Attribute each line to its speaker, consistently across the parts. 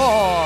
Speaker 1: waiting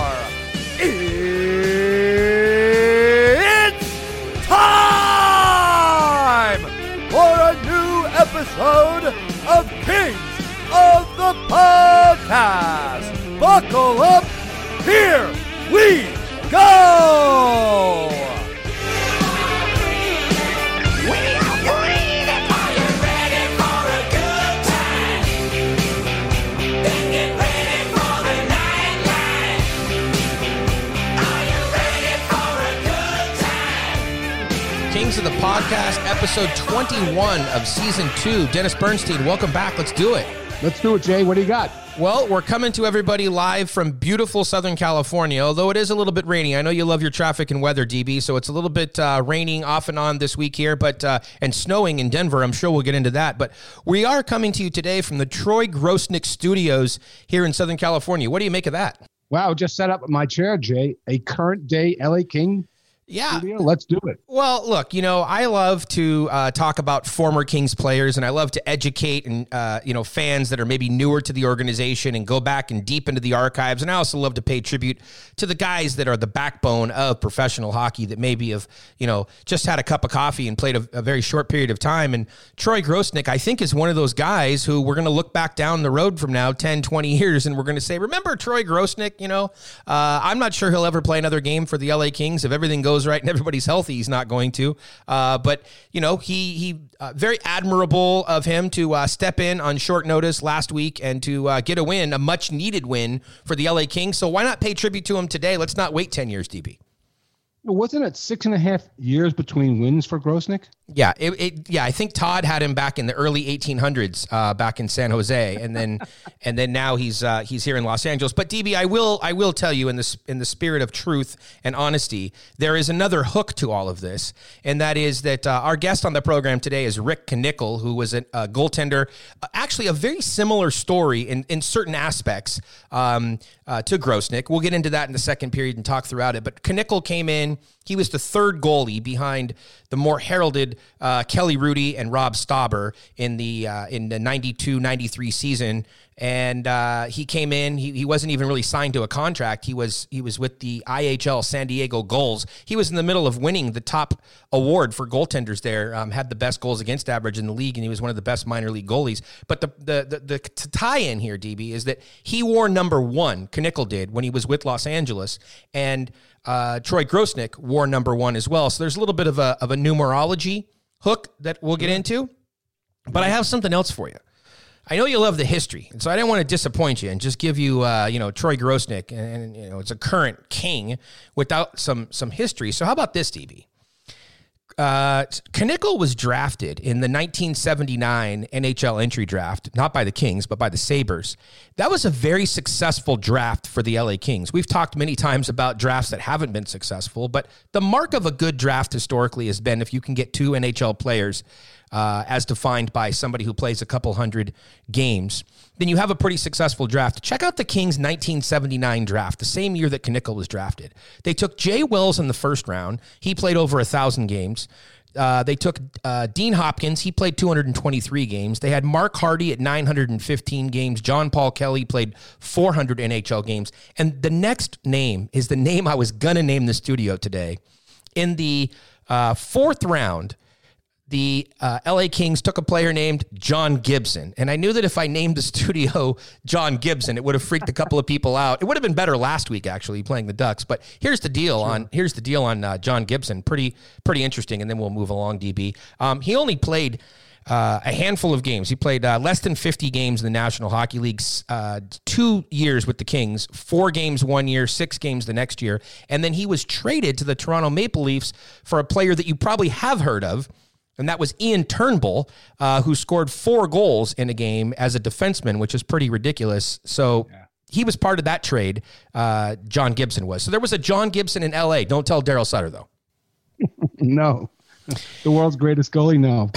Speaker 1: episode
Speaker 2: 21 of season two. Dennis Bernstein, welcome back. Let's do it.
Speaker 3: Let's do it, Jay. What do you got?
Speaker 2: Well, we're coming to everybody live from beautiful Southern California, although it is a little bit rainy. I know you love your traffic and weather, DB, so it's a little bit uh, raining off and on this week here, but uh, and snowing in Denver. I'm sure we'll get into that. But we are coming to you today from the Troy Grosenick Studios here in Southern California. What do you make of that?
Speaker 3: Wow, just set up my chair, Jay. A current day LA King
Speaker 2: Yeah.
Speaker 3: studio. Let's do it.
Speaker 2: Well, look, you know, I love to uh, talk about former Kings players, and I love to educate and uh, you know fans that are maybe newer to the organization and go back and deep into the archives. And I also love to pay tribute to the guys that are the backbone of professional hockey that maybe have you know just had a cup of coffee and played a, a very short period of time. And Troy Grosenick, I think, is one of those guys who we're going to look back down the road from now 10, 20 years, and we're going to say, remember Troy Grosenick? You know, uh, I'm not sure he'll ever play another game for the LA Kings if everything goes right and everybody's healthy. He's not going to. Uh, but you know, he he uh, very admirable of him to uh, step in on short notice last week and to uh, get a win, a much needed win for the LA Kings. So why not pay tribute to him today? Let's not wait ten years, DB.
Speaker 3: Wasn't it six and a half years between wins for Grosenick?
Speaker 2: Yeah, it, it, yeah. I think Todd had him back in the early 1800s, uh, back in San Jose, and then and then now he's uh, he's here in Los Angeles. But DB, I will I will tell you in this in the spirit of truth and honesty, there is another hook to all of this, and that is that uh, our guest on the program today is Rick Knickle, who was a, a goaltender, uh, actually a very similar story in in certain aspects um, uh, to Grosenick. We'll get into that in the second period and talk throughout it. But Knickle came in. He was the third goalie behind the more heralded uh, Kelly Hrudey and Rob Stauber in the uh, in the 92-93 season. And uh, he came in. He, he wasn't even really signed to a contract. He was he was with the IHL San Diego Gulls. He was in the middle of winning the top award for goaltenders there. Um, had the best goals against average in the league, and he was one of the best minor league goalies. But the the the, the tie in here, DB, is that he wore number one. Knickle did when he was with Los Angeles, and uh, Troy Grosenick wore number one as well. So there's a little bit of a, of a numerology hook that we'll get into. But I have something else for you. I know you love the history, and so I didn't want to disappoint you and just give you, uh, you know, Troy Grosenick, and, and you know, it's a current king without some some history. So how about this, DB? Uh, Knickle was drafted in the 1979 NHL entry draft, not by the Kings, but by the Sabres. That was a very successful draft for the LA Kings. We've talked many times about drafts that haven't been successful, but the mark of a good draft historically has been if you can get two NHL players, uh, as defined by somebody who plays a couple hundred games, then you have a pretty successful draft. Check out the Kings 1979 draft, the same year that Knickle was drafted. They took Jay Wells in the first round. He played over a thousand games. Uh, they took uh, Dean Hopkins. He played 223 games. They had Mark Hardy at 915 games. John Paul Kelly played 400 NHL games. And the next name is the name I was going to name the studio today. In the uh, fourth round, the uh, LA Kings took a player named John Gibson. And I knew that if I named the studio John Gibson, it would have freaked a couple of people out. It would have been better last week, actually, playing the Ducks. But here's the deal on here's the deal on uh, John Gibson. Pretty pretty interesting. And then we'll move along, DB. Um, he only played uh, a handful of games. He played uh, less than 50 games in the National Hockey League's uh, two years with the Kings, four games one year, six games the next year. And then he was traded to the Toronto Maple Leafs for a player that you probably have heard of. And that was Ian Turnbull, uh, who scored four goals in a game as a defenseman, which is pretty ridiculous. So he was part of that trade. Uh, John Gibson was. So there was a John Gibson in L.A. Don't tell Daryl Sutter though.
Speaker 3: No. The world's greatest goalie? No.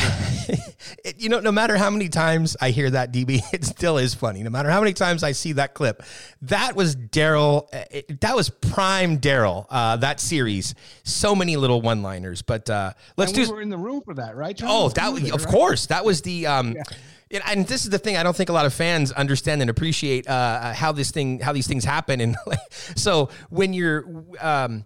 Speaker 2: It- you know, no matter how many times I hear that DB, it still is funny. No matter how many times I see that clip, that was Daryl. uh, That was prime Daryl. Uh, that series, so many little one-liners. But uh, let's
Speaker 3: And
Speaker 2: do.
Speaker 3: we were in the room for that, right? John?
Speaker 2: Oh, that was, of
Speaker 3: right?
Speaker 2: course. That was the um and, and this is the thing I don't think a lot of fans understand and appreciate uh how this thing how these things happen and so when you're um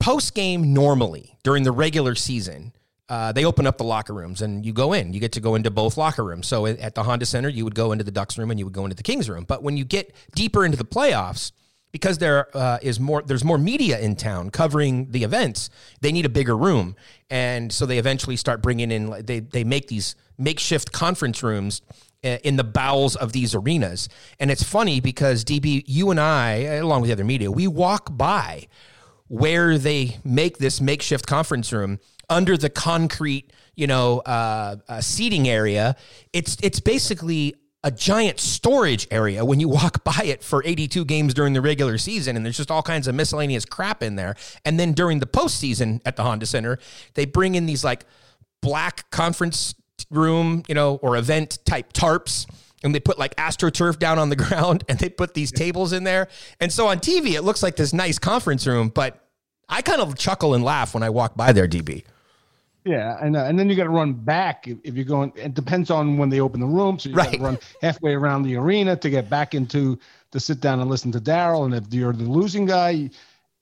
Speaker 2: post game normally during the regular season uh, they open up the locker rooms and you go in. You get to go into both locker rooms. So at the Honda Center, you would go into the Ducks room and you would go into the Kings room. But when you get deeper into the playoffs, because there uh, is more, there's more media in town covering the events. They need a bigger room, and so they eventually start bringing in. They they make these makeshift conference rooms uh, in the bowels of these arenas, and it's funny because DB, you and I, along with the other media, we walk by where they make this makeshift conference room under the concrete, you know, uh, uh, seating area. It's it's basically a giant storage area when you walk by it for 82 games during the regular season, and there's just all kinds of miscellaneous crap in there. And then during the postseason at the Honda Center, they bring in these like black conference room, you know, or event type tarps. And they put like astroturf down on the ground and they put these tables in there. And so on TV, it looks like this nice conference room, but I kind of chuckle and laugh when I walk by there, DB.
Speaker 3: Yeah, and uh, and then you got to run back if, you're going. It depends on when they open the room, so you got to run halfway around the arena to get back into to sit down and listen to Daryl. And if you're the losing guy,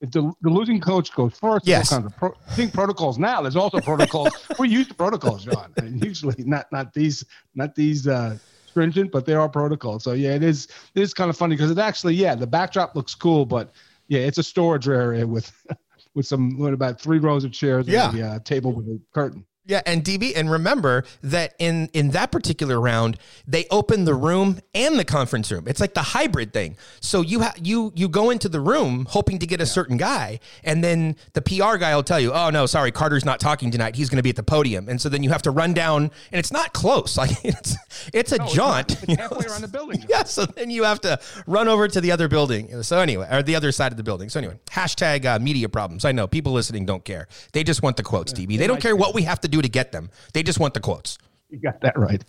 Speaker 3: if the, the losing coach goes first,
Speaker 2: Yes.
Speaker 3: kinds of pro, I think protocols now. There's also protocols. We're used to protocols, John. And usually not not these not these uh, stringent, but there are protocols. So yeah, it is it is kind of funny because it actually yeah the backdrop looks cool, but yeah, it's a storage area with. With some, what about three rows of chairs
Speaker 2: Yeah.
Speaker 3: and a uh, table with a curtain.
Speaker 2: Yeah, and DB, and remember that in in that particular round, they open the room and the conference room. It's like the hybrid thing. So you ha- you you go into the room hoping to get a certain guy, and then the PR guy will tell you, "Oh no, sorry, Carter's not talking tonight. He's going to be at the podium." And so then you have to run down, and it's not close. Like it's it's a jaunt.
Speaker 3: It's
Speaker 2: know?
Speaker 3: halfway around the building.
Speaker 2: Yeah, so then you have to run over to the other building. So anyway, or the other side of the building. So anyway, hashtag uh, media problems. I know people listening don't care. They just want the quotes, DB. They don't care what we have to do to get them. They just want the quotes.
Speaker 3: You got that right.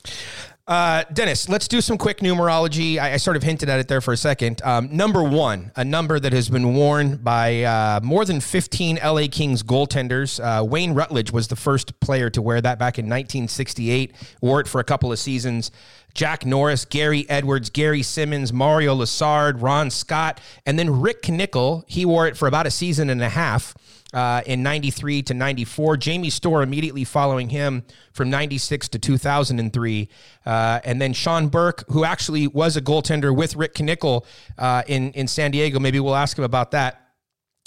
Speaker 2: Uh, Dennis, let's do some quick numerology. I, I sort of hinted at it there for a second. Um, number one, a number that has been worn by uh, more than 15 LA Kings goaltenders. Uh, Wayne Rutledge was the first player to wear that back in 1968, wore it for a couple of seasons. Jack Norris, Gary Edwards, Gary Simmons, Mario Lessard, Ron Scott, and then Rick Knickle. He wore it for about a season and a half uh, in 93 to 94. Jamie Storr immediately following him from 96 to 2003. Uh, and then Sean Burke, who actually was a goaltender with Rick Knickle uh, in, in San Diego. Maybe we'll ask him about that.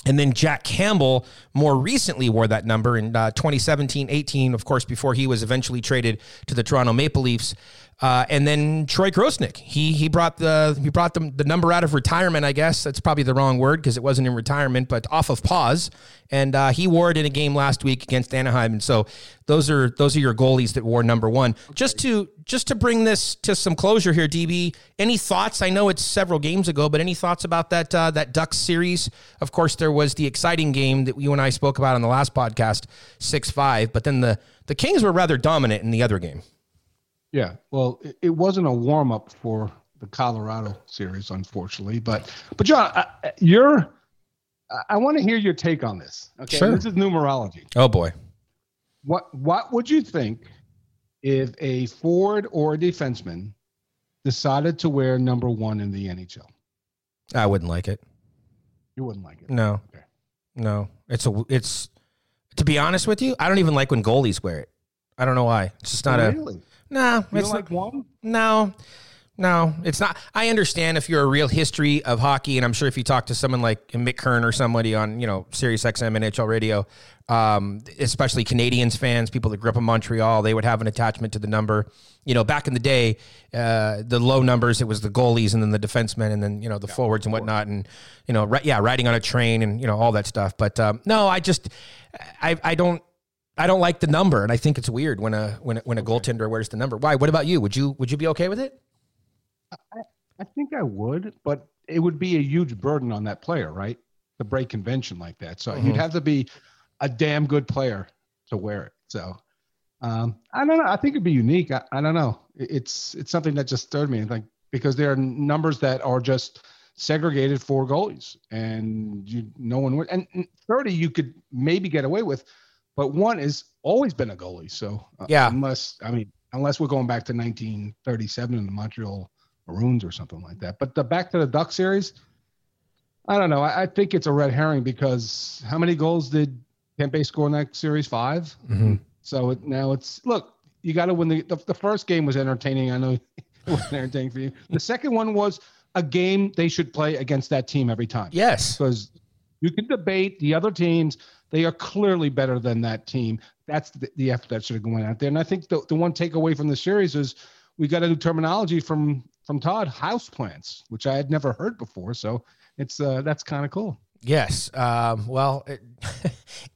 Speaker 2: And then Jack Campbell more recently wore that number in uh, 2017 18, of course, before he was eventually traded to the Toronto Maple Leafs. Uh, and then Troy Grosenick, he he brought the he brought the, the number out of retirement. I guess that's probably the wrong word because it wasn't in retirement, but off of pause. And uh, he wore it in a game last week against Anaheim. And so those are those are your goalies that wore number one. Just to just to bring this to some closure here, DB. Any thoughts? I know it's several games ago, but any thoughts about that uh, that Ducks series? Of course, there was the exciting game that you and I spoke about on the last podcast, six five. But then the the Kings were rather dominant in the other game.
Speaker 3: Yeah. Well, it, it wasn't a warm up for the Colorado series, unfortunately. But but John, I, you're. I- want to hear your take on this. Okay.
Speaker 2: Sure.
Speaker 3: This is numerology.
Speaker 2: Oh boy.
Speaker 3: What What would you think if a forward or a defenseman decided to wear number one in the NHL?
Speaker 2: I wouldn't like it.
Speaker 3: You wouldn't like it.
Speaker 2: No,
Speaker 3: Okay.
Speaker 2: no. It's a it's. To be honest with you, I don't even like when goalies wear it. I don't know why. It's just not a. Nah,
Speaker 3: You
Speaker 2: it's
Speaker 3: like one?
Speaker 2: No, no, it's not. I understand if you're a real history of hockey, and I'm sure if you talk to someone like Mick Kern or somebody on, you know, Sirius XM and NHL radio, um, especially Canadians fans, people that grew up in Montreal, they would have an attachment to the number. You know, back in the day, uh, the low numbers, it was the goalies and then the defensemen and then, you know, the forwards and whatnot. And, you know, ri- yeah, riding on a train and, you know, all that stuff. But um, no, I just, I, I don't, I don't like the number, and I think it's weird when a when a, when a goaltender wears the number. Why? What about you? Would you would you be okay with it?
Speaker 3: I think I would, but it would be a huge burden on that player, right? To break convention like that. So
Speaker 2: Mm-hmm.
Speaker 3: you'd have to be a damn good player to wear it. So um, I don't know. I think it'd be unique. I, I don't know. It's it's something that just stirred me. Like because there are numbers that are just segregated for goalies, and you no one would. And and thirty you could maybe get away with, but one has always been a goalie. So uh,
Speaker 2: Yeah.
Speaker 3: unless I mean unless we're going back to 1937 in the Montreal Maroons or something like that. But the back to the Duck series, I don't know. I, I think it's a red herring because how many goals did Tampa score in that series? 5
Speaker 2: Mhm.
Speaker 3: So it, now it's look. You got to win the, the. The first game was entertaining. I know it was entertaining for you. The second one was a game they should play against that team every time
Speaker 2: Yes.
Speaker 3: because you can debate the other teams. They are clearly better than that team. That's the, the effort that should have gone out there. And I think the, the one takeaway from the series is we got a new terminology from from Todd, house plants, which I had never heard before. So it's uh, that's kind of cool.
Speaker 2: Yes. Um, well, it,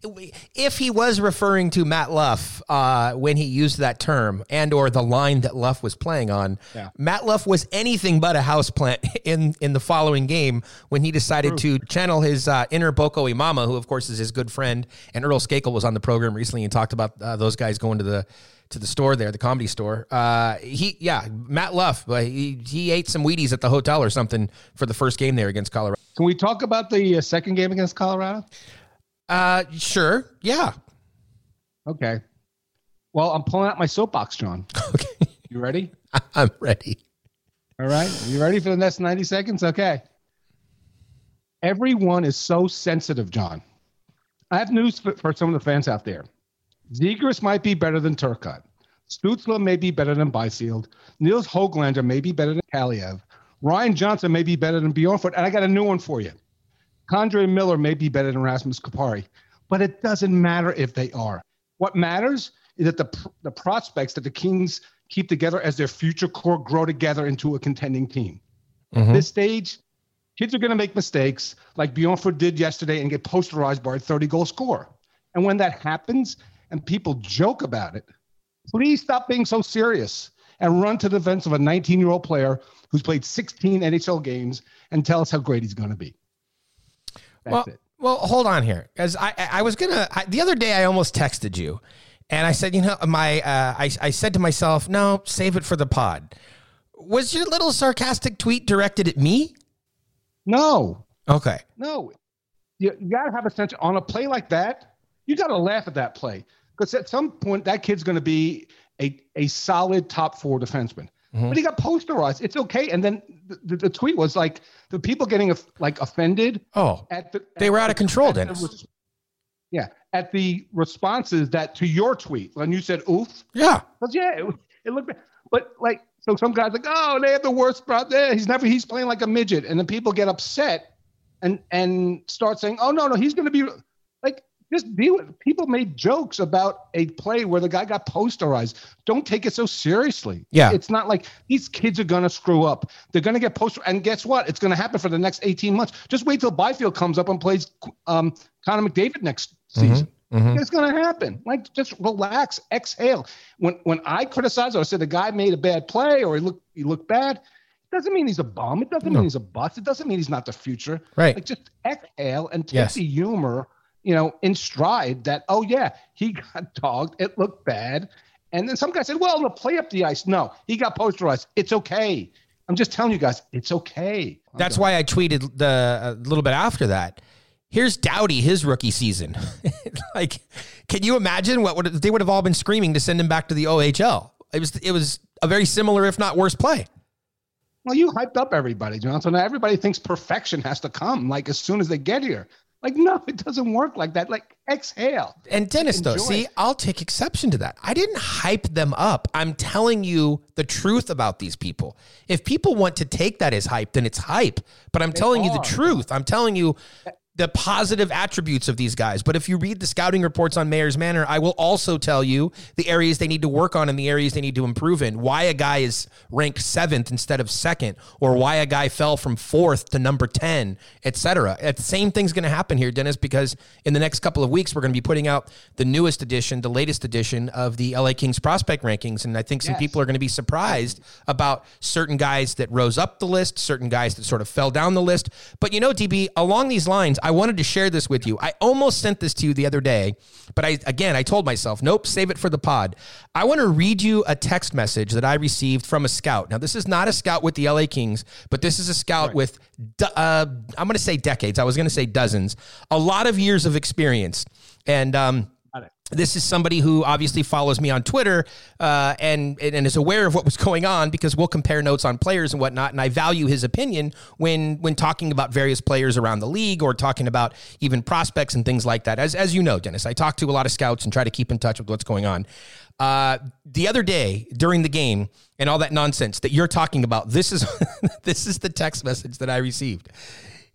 Speaker 2: if he was referring to Matt Luff uh, when he used that term and or the line that Luff was playing on,
Speaker 3: Yeah.
Speaker 2: Matt Luff was anything but a houseplant in in the following game when he decided to channel his uh, inner Boko Imama, who of course is his good friend, and Earl Skakel was on the program recently and talked about uh, those guys going to the to the store there, the comedy store. Uh, he, yeah, Matt Luff, uh, he, he ate some Wheaties at the hotel or something for the first game there against Colorado.
Speaker 3: Can we talk about the uh, second game against Colorado?
Speaker 2: Uh, sure, yeah.
Speaker 3: Okay. Well, I'm pulling out my soapbox, John.
Speaker 2: Okay.
Speaker 3: You ready?
Speaker 2: I'm ready.
Speaker 3: All right. You ready for the next 90 seconds? Okay. Everyone is so sensitive, John. I have news for, for some of the fans out there. Zegras might be better than Turcotte. Stutzle may be better than Byfield. Nils Hoglander may be better than Kaliyev. Ryan Johnson may be better than Bjornfot. And I got a new one for you. K'Andre Miller may be better than Rasmus Kupari. But it doesn't matter if they are. What matters is that the, the prospects that the Kings keep together as their future core grow together into a contending team. At this stage, kids are going to make mistakes like Bjornfot did yesterday and get posterized by a 30 goal score. And when that happens and people joke about it, please stop being so serious and run to the defense of a 19 year old player who's played 16 NHL games and tell us how great he's going to be. That's
Speaker 2: well,
Speaker 3: it.
Speaker 2: well, hold on here, because I, I I was gonna I, the other day I almost texted you, and I said, you know, my uh, I I said to myself, no, save it for the pod. Was your little sarcastic tweet directed at me?
Speaker 3: No,
Speaker 2: Okay.
Speaker 3: No, you, you got to have a sense on a play like that. You got to laugh at that play because at some point that kid's going to be a, a solid top four defenseman. Mm-hmm. But he got posterized. It's okay. And then the, the, the tweet was like the people getting like offended
Speaker 2: Oh,
Speaker 3: at the
Speaker 2: they were
Speaker 3: at
Speaker 2: out of control,
Speaker 3: the
Speaker 2: Dennis.
Speaker 3: res- yeah, at the responses that to your tweet when you said "oof,"
Speaker 2: yeah.
Speaker 3: because yeah, it, it looked bad. But like, so some guys like, oh, they have the worst. Bro- yeah, he's never. He's playing like a midget, and then people get upset and and start saying, oh no, no, he's going to be like. Just deal with. People made jokes about a play where the guy got posterized. Don't take it so seriously.
Speaker 2: Yeah.
Speaker 3: It's not like these kids are going to screw up. They're going to get poster. And guess what? It's going to happen for the next 18 months. Just wait till Byfield comes up and plays um, Connor McDavid next season. It's going to happen. Like, just relax, exhale. When when I criticize or say the guy made a bad play or he looked he looked bad, it doesn't mean he's a bum. It doesn't mean he's a bust. It doesn't mean he's not the future.
Speaker 2: Right.
Speaker 3: Like, just exhale and take
Speaker 2: Yes.
Speaker 3: the humor, you know, in stride. That oh yeah, he got dogged. It looked bad. And then some guy said, well, no, play up the ice. No, he got posterized. It's okay. I'm just telling you guys, it's okay.
Speaker 2: That's why I tweeted the uh, a little bit after that. Here's Doughty, his rookie season. like, can you imagine what would they would have all been screaming to send him back to the OHL? It was it was a very similar, if not worse, play.
Speaker 3: Well, you hyped up everybody, Johnson. Now everybody thinks perfection has to come like as soon as they get here. Like, no, it doesn't work like that. Like, exhale.
Speaker 2: And Dennis, though,
Speaker 3: Enjoy.
Speaker 2: see, I'll take exception to that. I didn't hype them up. I'm telling you the truth about these people. If people want to take that as hype, then it's hype. But I'm telling you the truth. I'm telling you uh, the positive attributes of these guys. But if you read the scouting reports on Mayor's Manor, I will also tell you the areas they need to work on and the areas they need to improve in. Why a guy is ranked seventh instead of second, or why a guy fell from fourth to number 10, etc. The same thing's going to happen here, Dennis, because in the next couple of weeks, we're going to be putting out the newest edition, the latest edition of the LA Kings prospect rankings. And I think some
Speaker 3: Yes.
Speaker 2: people are going to be surprised about certain guys that rose up the list, certain guys that sort of fell down the list. But you know, DB, along these lines, I wanted to share this with you. I almost sent this to you the other day, but I again I told myself, nope, save it for the pod. I want to read you a text message that I received from a scout. Now, this is not a scout with the LA Kings, but this is a scout with uh, I'm going to say decades. I was going to say dozens, a lot of years of experience, and um, this is somebody who obviously follows me on Twitter uh, and and is aware of what was going on because we'll compare notes on players and whatnot. And I value his opinion when when talking about various players around the league or talking about even prospects and things like that. As as you know, Dennis, I talk to a lot of scouts and try to keep in touch with what's going on. Uh, the other day during the game and all that nonsense that you're talking about, this is this is the text message that I received.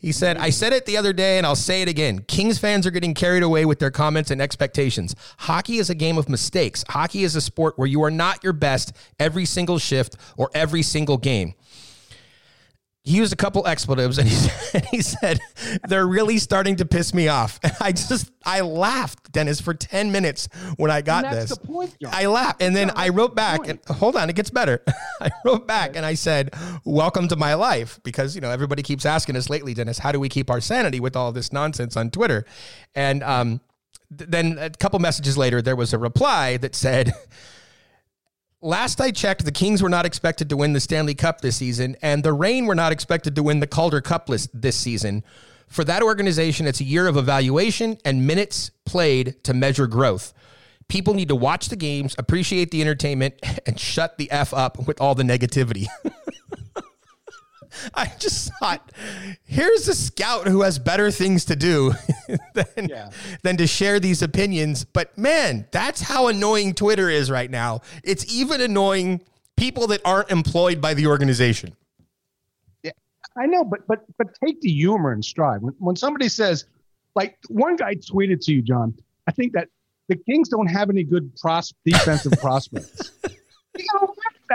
Speaker 2: He said, I said it the other day and I'll say it again. Kings fans are getting carried away with their comments and expectations. Hockey is a game of mistakes. Hockey is a sport where you are not your best every single shift or every single game. He used a couple expletives and he, and he said, They're really starting to piss me off. And I just, I laughed, Dennis, for 10 minutes when I got this.
Speaker 3: point.
Speaker 2: I laughed. And then I wrote
Speaker 3: the
Speaker 2: back, and hold on, it gets better. I wrote back and I said, Welcome to my life. Because, you know, everybody keeps asking us lately, Dennis, how do we keep our sanity with all this nonsense on Twitter? And um, th- then a couple messages later, there was a reply that said, Last I checked, the Kings were not expected to win the Stanley Cup this season, and the Reign were not expected to win the Calder Cup list this season. For that organization, it's a year of evaluation and minutes played to measure growth. People need to watch the games, appreciate the entertainment, and shut the F up with all the negativity. I just thought, here's a scout who has better things to do than,
Speaker 3: Yeah.
Speaker 2: than to share these opinions. But man, that's how annoying Twitter is right now. It's even annoying people that aren't employed by the organization.
Speaker 3: Yeah, I know, but but but take the humor and stride. When, when somebody says, like one guy tweeted to you, John, I think that the Kings don't have any good pros- defensive prospects. You know,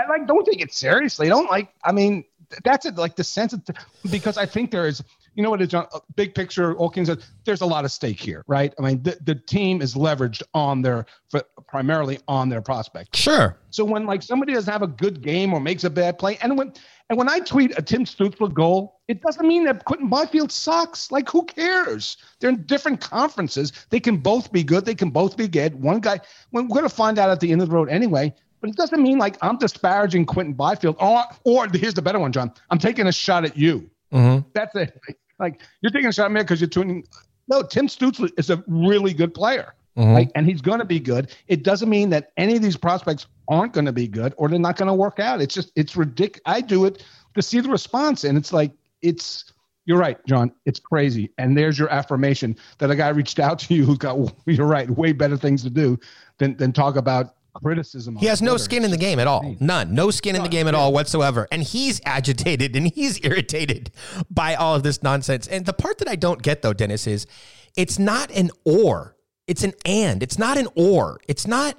Speaker 3: like don't take it seriously. Don't like. I mean, that's it. Like the sense of because I think there is. You know what is John? uh, Big picture, all Kings. There's a lot of stake here, right? I mean, the, the team is leveraged on their, for, primarily on their prospect.
Speaker 2: Sure.
Speaker 3: So when like somebody doesn't have a good game or makes a bad play, and when and when I tweet a Tim Stutzle goal, it doesn't mean that Quinton Byfield sucks. Like who cares? They're in different conferences. They can both be good. They can both be good. One guy, we're going to find out at the end of the road anyway. But it doesn't mean like I'm disparaging Quinton Byfield. Or, or here's the better one, John. I'm taking a shot at you. Mm-hmm. That's it. Like you're taking a shot at me because you're tuning. No, Tim Stutzle is a really good player. Mm-hmm. Like, and he's going to be good. It doesn't mean that any of these prospects aren't going to be good or they're not going to work out. It's just, it's ridiculous. I do it to see the response. And it's like, it's, you're right, John. It's crazy. And there's your affirmation that a guy reached out to you who got, you're right, way better things to do than, than talk about criticism.
Speaker 2: He has no skin in the game at all. None. No skin in the game at all whatsoever. And he's agitated and he's irritated by all of this nonsense. And the part that I don't get though, Dennis, is it's not an or. It's an and. It's not an or. It's not.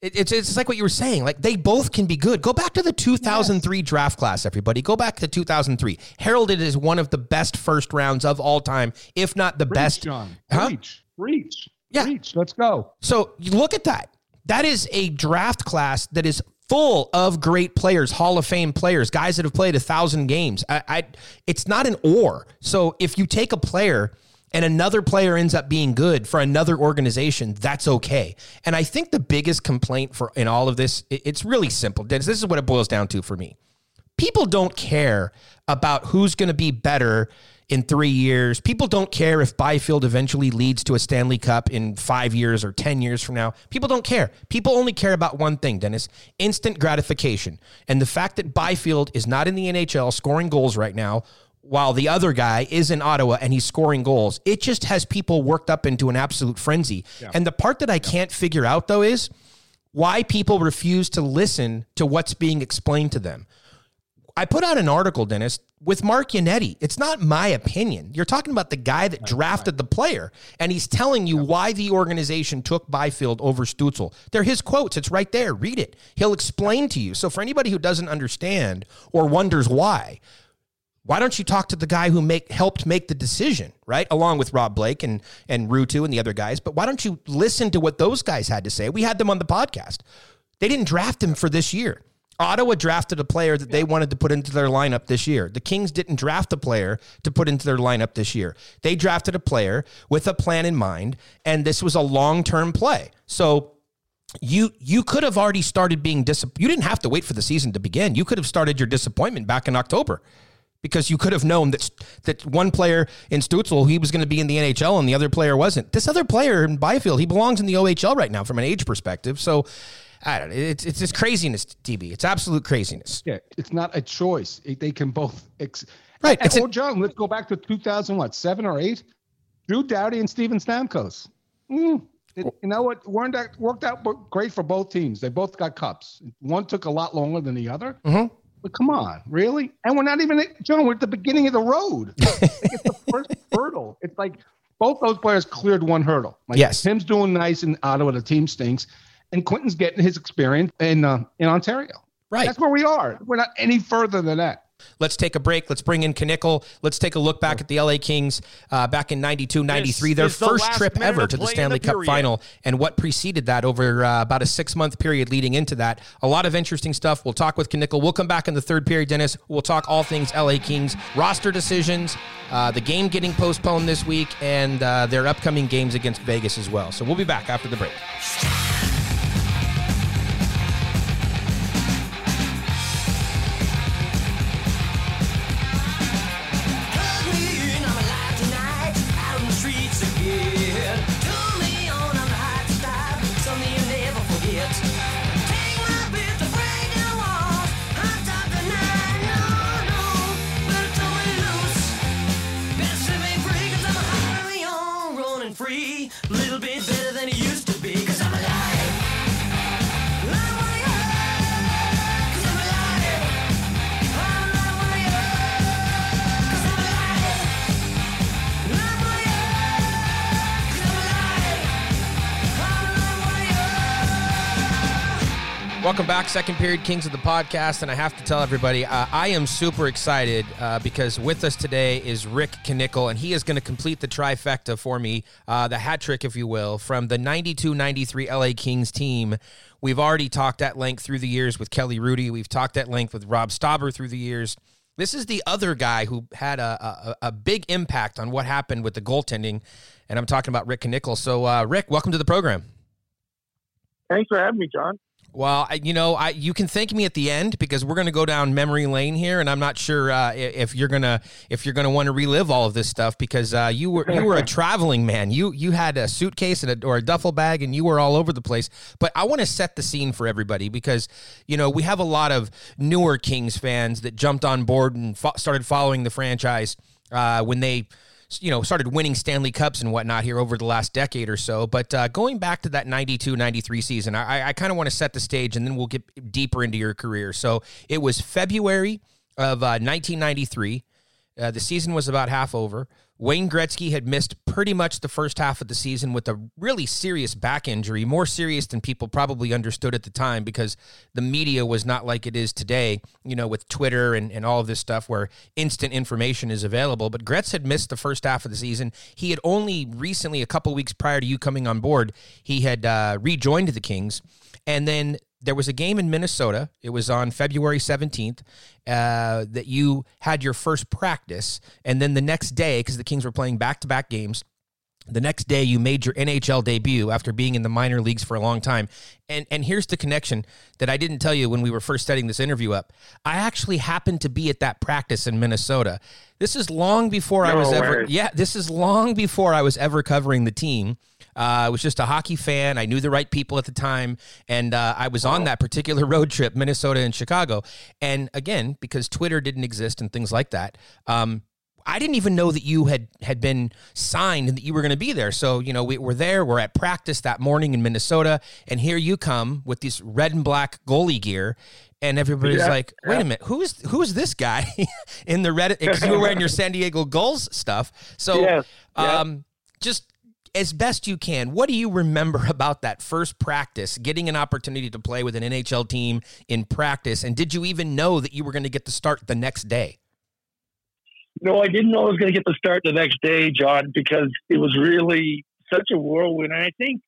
Speaker 2: It's, it's like what you were saying. Like they both can be good. Go back to the 2003 draft class, everybody. Go back to 2003. Heralded as one of the best first rounds of all time, if not the best.
Speaker 3: John.
Speaker 2: Huh?
Speaker 3: Preach. Preach.
Speaker 2: Yeah.
Speaker 3: Let's go.
Speaker 2: So you look at that. That is a draft class that is full of great players, Hall of Fame players, guys that have played a thousand games. I, I it's not an or. So if you take a player and another player ends up being good for another organization, that's okay. And I think the biggest complaint for in all of this, it- it's really simple. Dennis, this is what it boils down to for me people don't care about who's going to be better in three years. People don't care if Byfield eventually leads to a Stanley Cup in five years or 10 years from now. People don't care. People only care about one thing, Dennis instant gratification. And the fact that Byfield is not in the NHL scoring goals right now. While the other guy is in Ottawa and he's scoring goals, it just has people worked up into an absolute frenzy. And the part that I can't figure out though is why people refuse to listen to what's being explained to them. I put out an article, Dennis, with Mark Yannetti. It's not my opinion. You're talking about the guy that drafted the player, and he's telling you why the organization took Byfield over Stutzle. They're his quotes. It's right there. Read it. He'll explain to you. So for anybody who doesn't understand or wonders why, why don't you talk to the guy who make helped make the decision, right? Along with Rob Blake and and Rutu and the other guys. But why don't you listen to what those guys had to say? We had them on the podcast. They didn't draft him for this year. Ottawa drafted a player that they wanted to put into their lineup this year. The Kings didn't draft a player to put into their lineup this year. They drafted a player with a plan in mind, and this was a long term play. So you you could have already started being disappointed. you didn't have to wait for the season to begin. You could have started your disappointment back in October because you could have known that that one player in Stutzle he was going to be in the NHL and the other player wasn't. This other player in Byfield he belongs in the OHL right now from an age perspective. So I don't know. It's it's just craziness, TB. It's absolute craziness.
Speaker 3: Yeah, it's not a choice. It- they can both. Ex-
Speaker 2: Right,
Speaker 3: And, oh, John, let's go back to 2000, what, seven or eight? Drew Doughty and Steven Stamkos. Mm, it- you know what? Weren't that worked out great for both teams? They both got cups. One took a lot longer than the other.
Speaker 2: Mhm.
Speaker 3: But come on, really? And we're not even, at, John, we're at the beginning of the road. It's the first hurdle. It's like both those players cleared one hurdle. Like
Speaker 2: Yes.
Speaker 3: Tim's doing nice in Ottawa. The team stinks. And Quinton's getting his experience in uh, in Ontario.
Speaker 2: Right.
Speaker 3: That's where we are. We're not any further than that.
Speaker 2: Let's take a break. Let's bring in Knickle. Let's take a look back at the LA Kings uh, back in 92 93, their
Speaker 4: is the
Speaker 2: first trip ever to the Stanley
Speaker 4: the
Speaker 2: Cup final and what preceded that over uh, about a six month period leading into that. A lot of interesting stuff. We'll talk with Knickle. We'll come back in the third period, Dennis. We'll talk all things LA Kings, roster decisions, uh, the game getting postponed this week, and uh, their upcoming games against Vegas as well. So we'll be back after the break. Welcome back, second period Kings of the podcast, and I have to tell everybody uh, I am super excited uh, because with us today is Rick Knickle, and he is going to complete the trifecta for me, uh, the hat trick, if you will, from the 92-93 LA Kings team. We've already talked at length through the years with Kelly Hrudey. We've talked at length with Rob Stauber through the years. This is the other guy who had a, a, a big impact on what happened with the goaltending, and I'm talking about Rick Knickle. So, uh, Rick, welcome to the program.
Speaker 5: Thanks for having me, John.
Speaker 2: Well, I, you know, I you can thank me at the end because we're going to go down memory lane here, and I'm not sure uh, if you're gonna if you're gonna want to relive all of this stuff because uh, you were you were a traveling man. You you had a suitcase and a, or a duffel bag, and you were all over the place. But I want to set the scene for everybody because you know we have a lot of newer Kings fans that jumped on board and fo- started following the franchise uh, when they you know, started winning Stanley Cups and whatnot here over the last decade or so. But uh, going back to that 92 93 season, I, I kind of want to set the stage and then we'll get deeper into your career. So it was February of uh, 1993. Uh, the season was about half over. Wayne Gretzky had missed pretty much the first half of the season with a really serious back injury, more serious than people probably understood at the time because the media was not like it is today, you know, with Twitter and, and all of this stuff where instant information is available. But Gretz had missed the first half of the season. He had only recently, a couple weeks prior to you coming on board, he had uh, rejoined the Kings. And then there was a game in Minnesota. It was on February 17th uh, that you had your first practice. And then the next day, because the Kings were playing back to back games, the next day you made your NHL debut after being in the minor leagues for a long time. And and here's the connection that I didn't tell you when we were first setting this interview up. I actually happened to be at that practice in Minnesota. This is long before I
Speaker 5: No
Speaker 2: was ever yeah, this is long before I was ever covering the team. Uh, I was just a hockey fan. I knew the right people at the time, and uh, I was on that particular road trip, Minnesota and Chicago. And again, because Twitter didn't exist and things like that, um, I didn't even know that you had had been signed and that you were going to be there. So you know, we were there. We're at practice that morning in Minnesota, and here you come with this red and black goalie gear, and everybody's
Speaker 5: Yeah,
Speaker 2: like, "Wait a minute, who's who's this guy in the red?" Because you were wearing your San Diego Gulls stuff. So,
Speaker 5: Yes, yeah.
Speaker 2: um, just as best you can, what do you remember about that first practice, getting an opportunity to play with an NHL team in practice, and did you even know that you were going to get to start the next day?
Speaker 5: No, I didn't know I was going to get the start the next day, John, because it was really such a whirlwind. And I think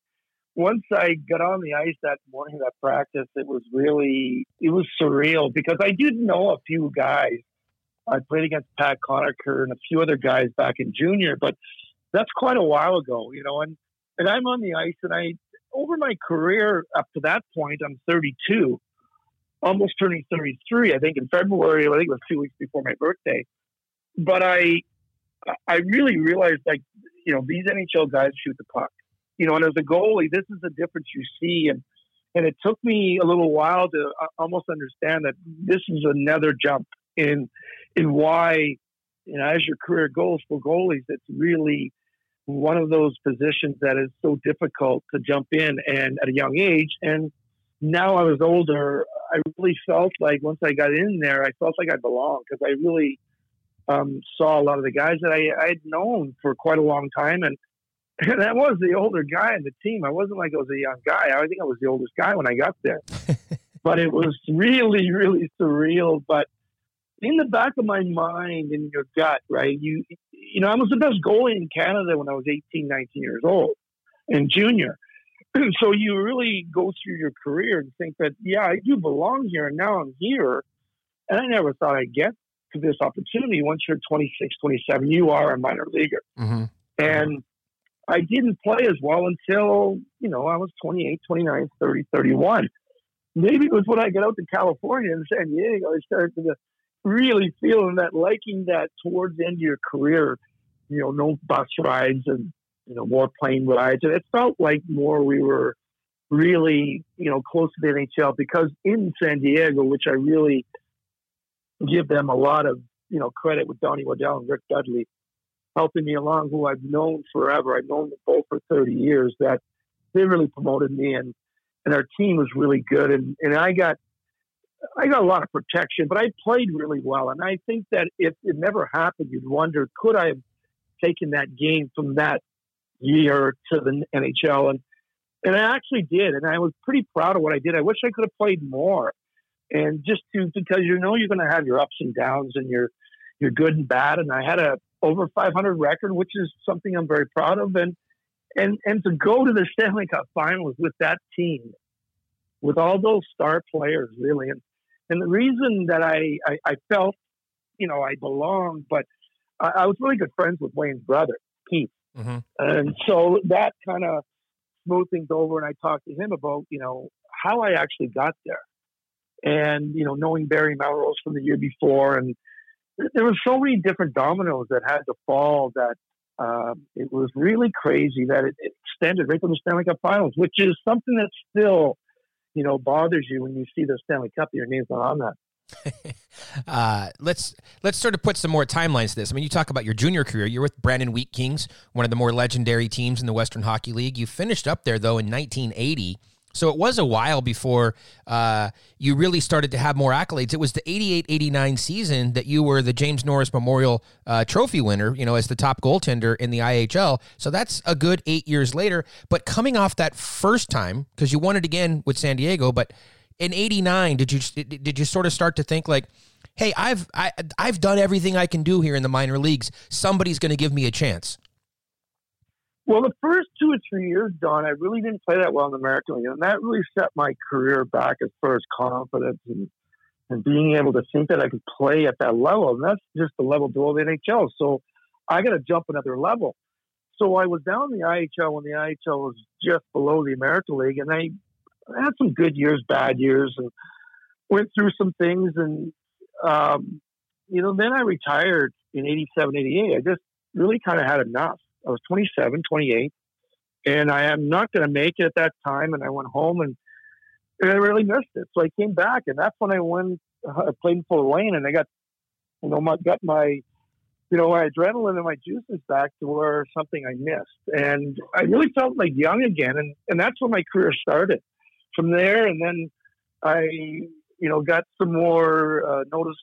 Speaker 5: once I got on the ice that morning that practice, it was really it was surreal because I did know a few guys. I played against Pat Conacher and a few other guys back in junior, but that's quite a while ago, you know. And and I'm on the ice, and I over my career up to that point, I'm 32, almost turning 33. I think in February, I think it was two weeks before my birthday. But I I really realized like you know these NHL guys shoot the puck you know, and as a goalie, this is the difference you see. And, and it took me a little while to uh, almost understand that this is another jump in, in why, you know, as your career goes for goalies, it's really one of those positions that is so difficult to jump in and at a young age. And now I was older, I really felt like once I got in there, I felt like I belonged because I really um, saw a lot of the guys that I, I had known for quite a long time. And, and I was the older guy in the team. I wasn't like I was a young guy. I think I was the oldest guy when I got there. but it was really, really surreal. But in the back of my mind, in your gut, right? You, you know, I was the best goalie in Canada when I was 18, 19 years old, and junior. so you really go through your career and think that, yeah, I do belong here, and now I'm here. And I never thought I'd get to this opportunity. Once you're 26, 27, you are a minor leaguer.
Speaker 2: Mm-hmm.
Speaker 5: And I didn't play as well until, you know, I was 28, 29, 30, 31. Maybe it was when I got out to California and San Diego, I started to really feeling that liking that towards the end of your career, you know, no bus rides and, you know, more plane rides. And it felt like more we were really, you know, close to the NHL because in San Diego, which I really give them a lot of, you know, credit with Donnie Waddell and Rick Dudley, helping me along, who I've known forever. I've known them both for 30 years. That they really promoted me, and and our team was really good. And and I got I got a lot of protection, but I played really well. And I think that if it never happened, you'd wonder could I have taken that game from that year to the NHL, and and I actually did, and I was pretty proud of what I did. I wish I could have played more, and just to because you know you're going to have your ups and downs, and you're you're good and bad. And I had a over 500 record, which is something I'm very proud of. And and and to go to the Stanley Cup Finals with that team, with all those star players, really, and and the reason that I I, I felt, you know, I belonged, but I, I, was really good friends with Wayne's brother, Keith,
Speaker 2: mm-hmm.
Speaker 5: and so that kind of smoothed things over. And I talked to him about, you know, how I actually got there, and you know, knowing Barry Melrose from the year before, and there were so many different dominoes that had to fall that um, it was really crazy that it, it extended right to the Stanley Cup Finals, which is something that still, you know, bothers you when you see the Stanley Cup. Your name's not on that.
Speaker 2: uh, let's let's sort of put some more timelines to this. I mean, you talk about your junior career. You're with Brandon Wheat Kings, one of the more legendary teams in the Western Hockey League. You finished up there though in 1980. So it was a while before uh, you really started to have more accolades. It was the 88 89 season that you were the James Norris Memorial uh, Trophy winner, you know, as the top goaltender in the IHL. So that's a good eight years later. But coming off that first time, because you won it again with San Diego, but in 89, did you, did you sort of start to think like, hey, I've, I, I've done everything I can do here in the minor leagues. Somebody's going to give me a chance?
Speaker 5: Well, the first two or three years, Don, I really didn't play that well in the American League, and that really set my career back as far as confidence and and being able to think that I could play at that level. And that's just the level below the NHL. So I got to jump another level. So I was down in the IHL when the IHL was just below the American League, and I had some good years, bad years, and went through some things. And um, you know, then I retired in '87, '88. I just really kind of had enough. I was 27, 28, and I am not going to make it at that time. And I went home and, and I really missed it. So I came back, and that's when I went. I played for Wayne, and I got, you know, my got my, you know, my adrenaline and my juices back to where something I missed, and I really felt like young again, and and that's when my career started. From there, and then I, you know, got some more uh, notice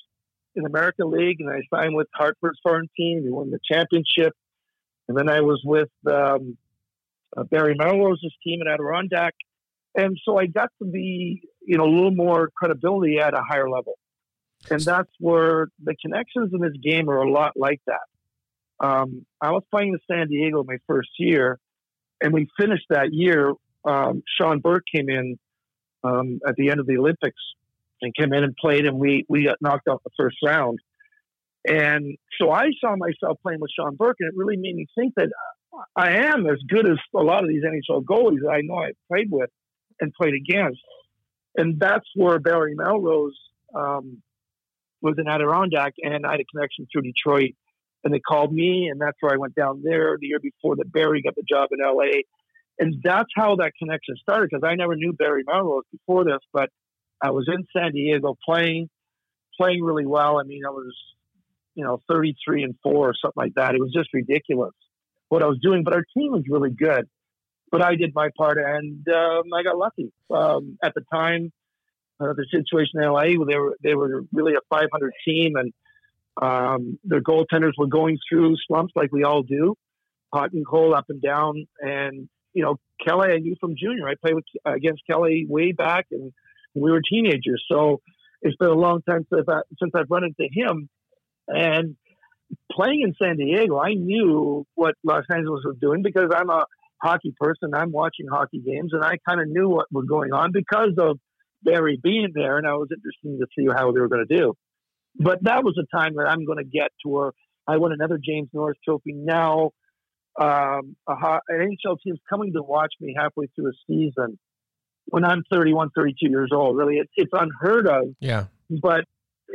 Speaker 5: in American League, and I signed with Hartford's foreign team. We won the championship. And then I was with um, uh, Barry Melrose's team at Adirondack. And so I got to be, you know, a little more credibility at a higher level. And that's where the connections in this game are a lot like that. Um, I was playing in San Diego my first year, and we finished that year um, Sean Burke came in um, at the end of the Olympics and came in and played, and we we got knocked out the first round. And so I saw myself playing with Sean Burke, and it really made me think that I am as good as a lot of these NHL goalies that I know I played with and played against. And that's where Barry Melrose um, was in Adirondack, and I had a connection through Detroit. And they called me, and that's where I went down there the year before that Barry got the job in LA. And that's how that connection started because I never knew Barry Melrose before this, but I was in San Diego playing, playing really well. I mean, I was, you know, 33 and four or something like that. It was just ridiculous what I was doing, but our team was really good. But I did my part and um, I got lucky. Um, at the time, uh, the situation in LA, where they were, they were really a 500 team and um, their goaltenders were going through slumps like we all do, hot and cold, up and down. And, you know, Kelly, I knew from junior. I played with, against Kelly way back and we were teenagers. So it's been a long time since, I, since I've run into him. And playing in San Diego, I knew what Los Angeles was doing because I'm a hockey person. I'm watching hockey games, and I kind of knew what was going on because of Barry being there, and I was interested to see how they were going to do. But that was a time that I'm going to get to where I won another James Norris Trophy. Now, um, a, ho- an NHL team's coming to watch me halfway through a season when I'm 31, 32 years old. Really, it's, it's unheard of
Speaker 2: Yeah.
Speaker 5: but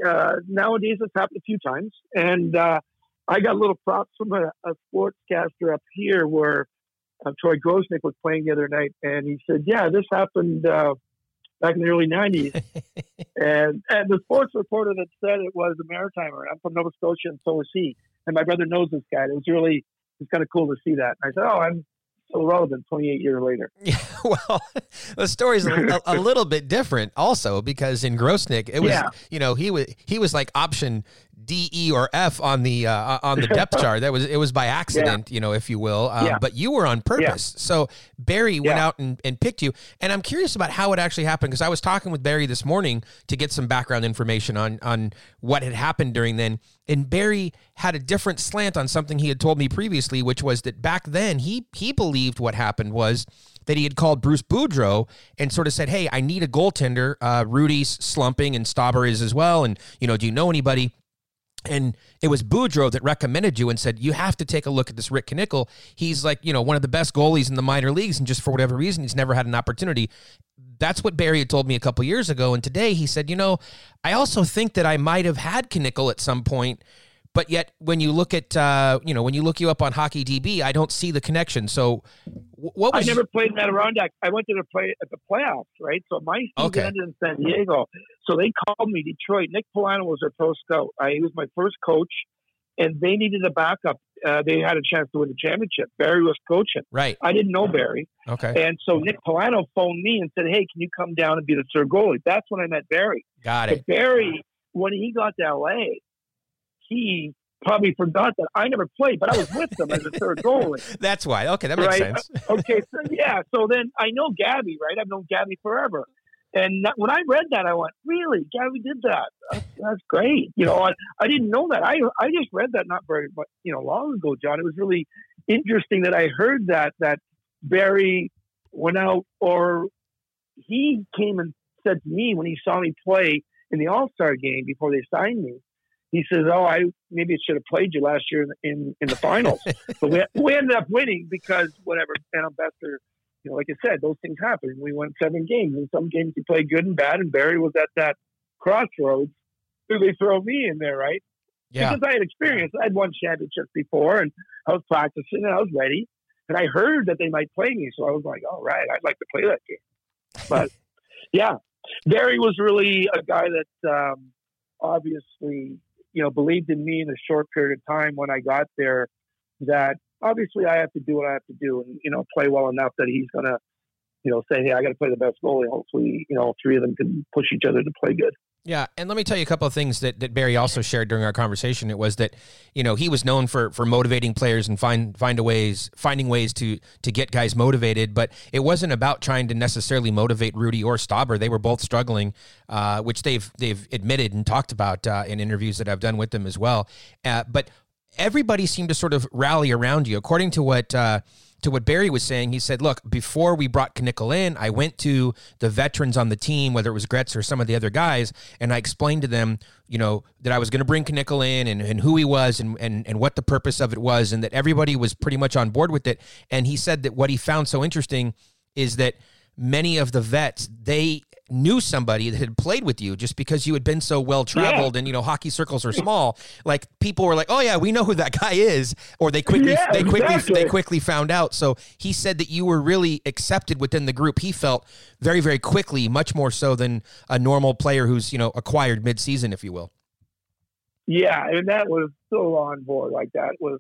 Speaker 5: uh, nowadays it's happened a few times. And uh, I got a little props from a, a sportscaster up here where uh, Troy Grosenick was playing the other night, and he said, "Yeah, this happened uh, back in the early '90s." and and the sports reporter that said it was a Maritimer. I'm from Nova Scotia, and so is he. And my brother knows this guy. It was really it's kind of cool to see that. And I said, "Oh, I'm." So relevant 28 years later.
Speaker 2: Yeah, well, the story's a, a, little bit different also because in Grosenick, it was
Speaker 5: Yeah.
Speaker 2: you know he was he was like option D, E, or F on the uh, on the depth chart. That was it was by accident, you know, if you will. Um,
Speaker 5: Yeah.
Speaker 2: But you were on purpose. So Barry went out and, and picked you, and I'm curious about how it actually happened because I was talking with Barry this morning to get some background information on on what had happened during then. And Barry had a different slant on something he had told me previously, which was that back then he he believed what happened was that he had called Bruce Boudreau and sort of said, "Hey, I need a goaltender. Uh, Hrudey's slumping, and Stauber is as well. And you know, do you know anybody?" And it was Boudreau that recommended you and said, You have to take a look at this Rick Knickle. He's like, you know, one of the best goalies in the minor leagues, and just for whatever reason, he's never had an opportunity. That's what Barry had told me a couple years ago. And today he said, You know, I also think that I might have had Knickle at some point, but yet when you look at, uh, you know, when you look you up on Hockey DB, I don't see the connection. So wh- what
Speaker 5: I
Speaker 2: was
Speaker 5: never played in Adirondack. I went to the play at the playoffs, right? So my season
Speaker 2: Okay.
Speaker 5: ended in San Diego. So they called me Detroit. Nick Polano was their pro scout. I, he was my first coach, and they needed a backup. Uh, they had a chance to win the championship. Barry was coaching.
Speaker 2: right?
Speaker 5: I didn't know Barry,
Speaker 2: Okay,
Speaker 5: and so Nick Polano phoned me and said, "Hey, can you come down and be the third goalie?" That's when I met Barry.
Speaker 2: got
Speaker 5: But
Speaker 2: it.
Speaker 5: Barry, when he got to LA, he probably forgot that I never played, but I was with them as a third goalie.
Speaker 2: That's why. Okay, that makes
Speaker 5: Right.
Speaker 2: sense.
Speaker 5: okay, so yeah, so then I know Gabby, right? I've known Gabby forever. And that, when I read that, I went, "Really, Gabby did that? That's, that's great." You know, I, I didn't know that. I I just read that not very much, you know, long ago, John. It was really interesting that I heard that that Barry went out, or he came and said to me when he saw me play in the All Star game before they signed me. He says, "Oh, I maybe should have played you last year in in, in the finals." but we, we ended up winning because whatever Phantom Bester, you know, like I said, those things happen. We won seven games, and some games you play good and bad. And Barry was at that crossroads. So they throw me in there, right?
Speaker 2: Yeah,
Speaker 5: Because I had experience. I'd won championships before, and I was practicing, and I was ready. And I heard that they might play me, so I was like, "All right, I'd like to play that game." But yeah, Barry was really a guy that um, obviously, you know, believed in me in a short period of time when I got there. That obviously I have to do what I have to do, and you know, play well enough that he's gonna, you know, say, "Hey, I got to play the best goalie." Hopefully, you know, three of them can push each other to play good.
Speaker 2: Yeah, and let me tell you a couple of things that, that Barry also shared during our conversation. It was that you know he was known for for motivating players and find find ways finding ways to to get guys motivated, but it wasn't about trying to necessarily motivate Hrudey or Stauber. They were both struggling, uh, which they've they've admitted and talked about uh, in interviews that I've done with them as well. Uh, but everybody seemed to sort of rally around you, according to what. To what Barry was saying. He said, "Look, before we brought Knickle in, I went to the veterans on the team, whether it was Gretz or some of the other guys, and I explained to them, you know, that I was going to bring Knickle in and, and who he was and, and and what the purpose of it was, and that everybody was pretty much on board with it. And he said that what he found so interesting is that." Many of the vets, they knew somebody that had played with you just because you had been so well traveled and you know hockey circles are small like people were like oh yeah we know who that guy is or they quickly
Speaker 5: Yeah,
Speaker 2: they quickly
Speaker 5: exactly.
Speaker 2: they quickly found out so he said that you were really accepted within the group he felt very very quickly much more so than a normal player who's you know acquired mid-season if you will
Speaker 5: Yeah, and that was so on board. Like that was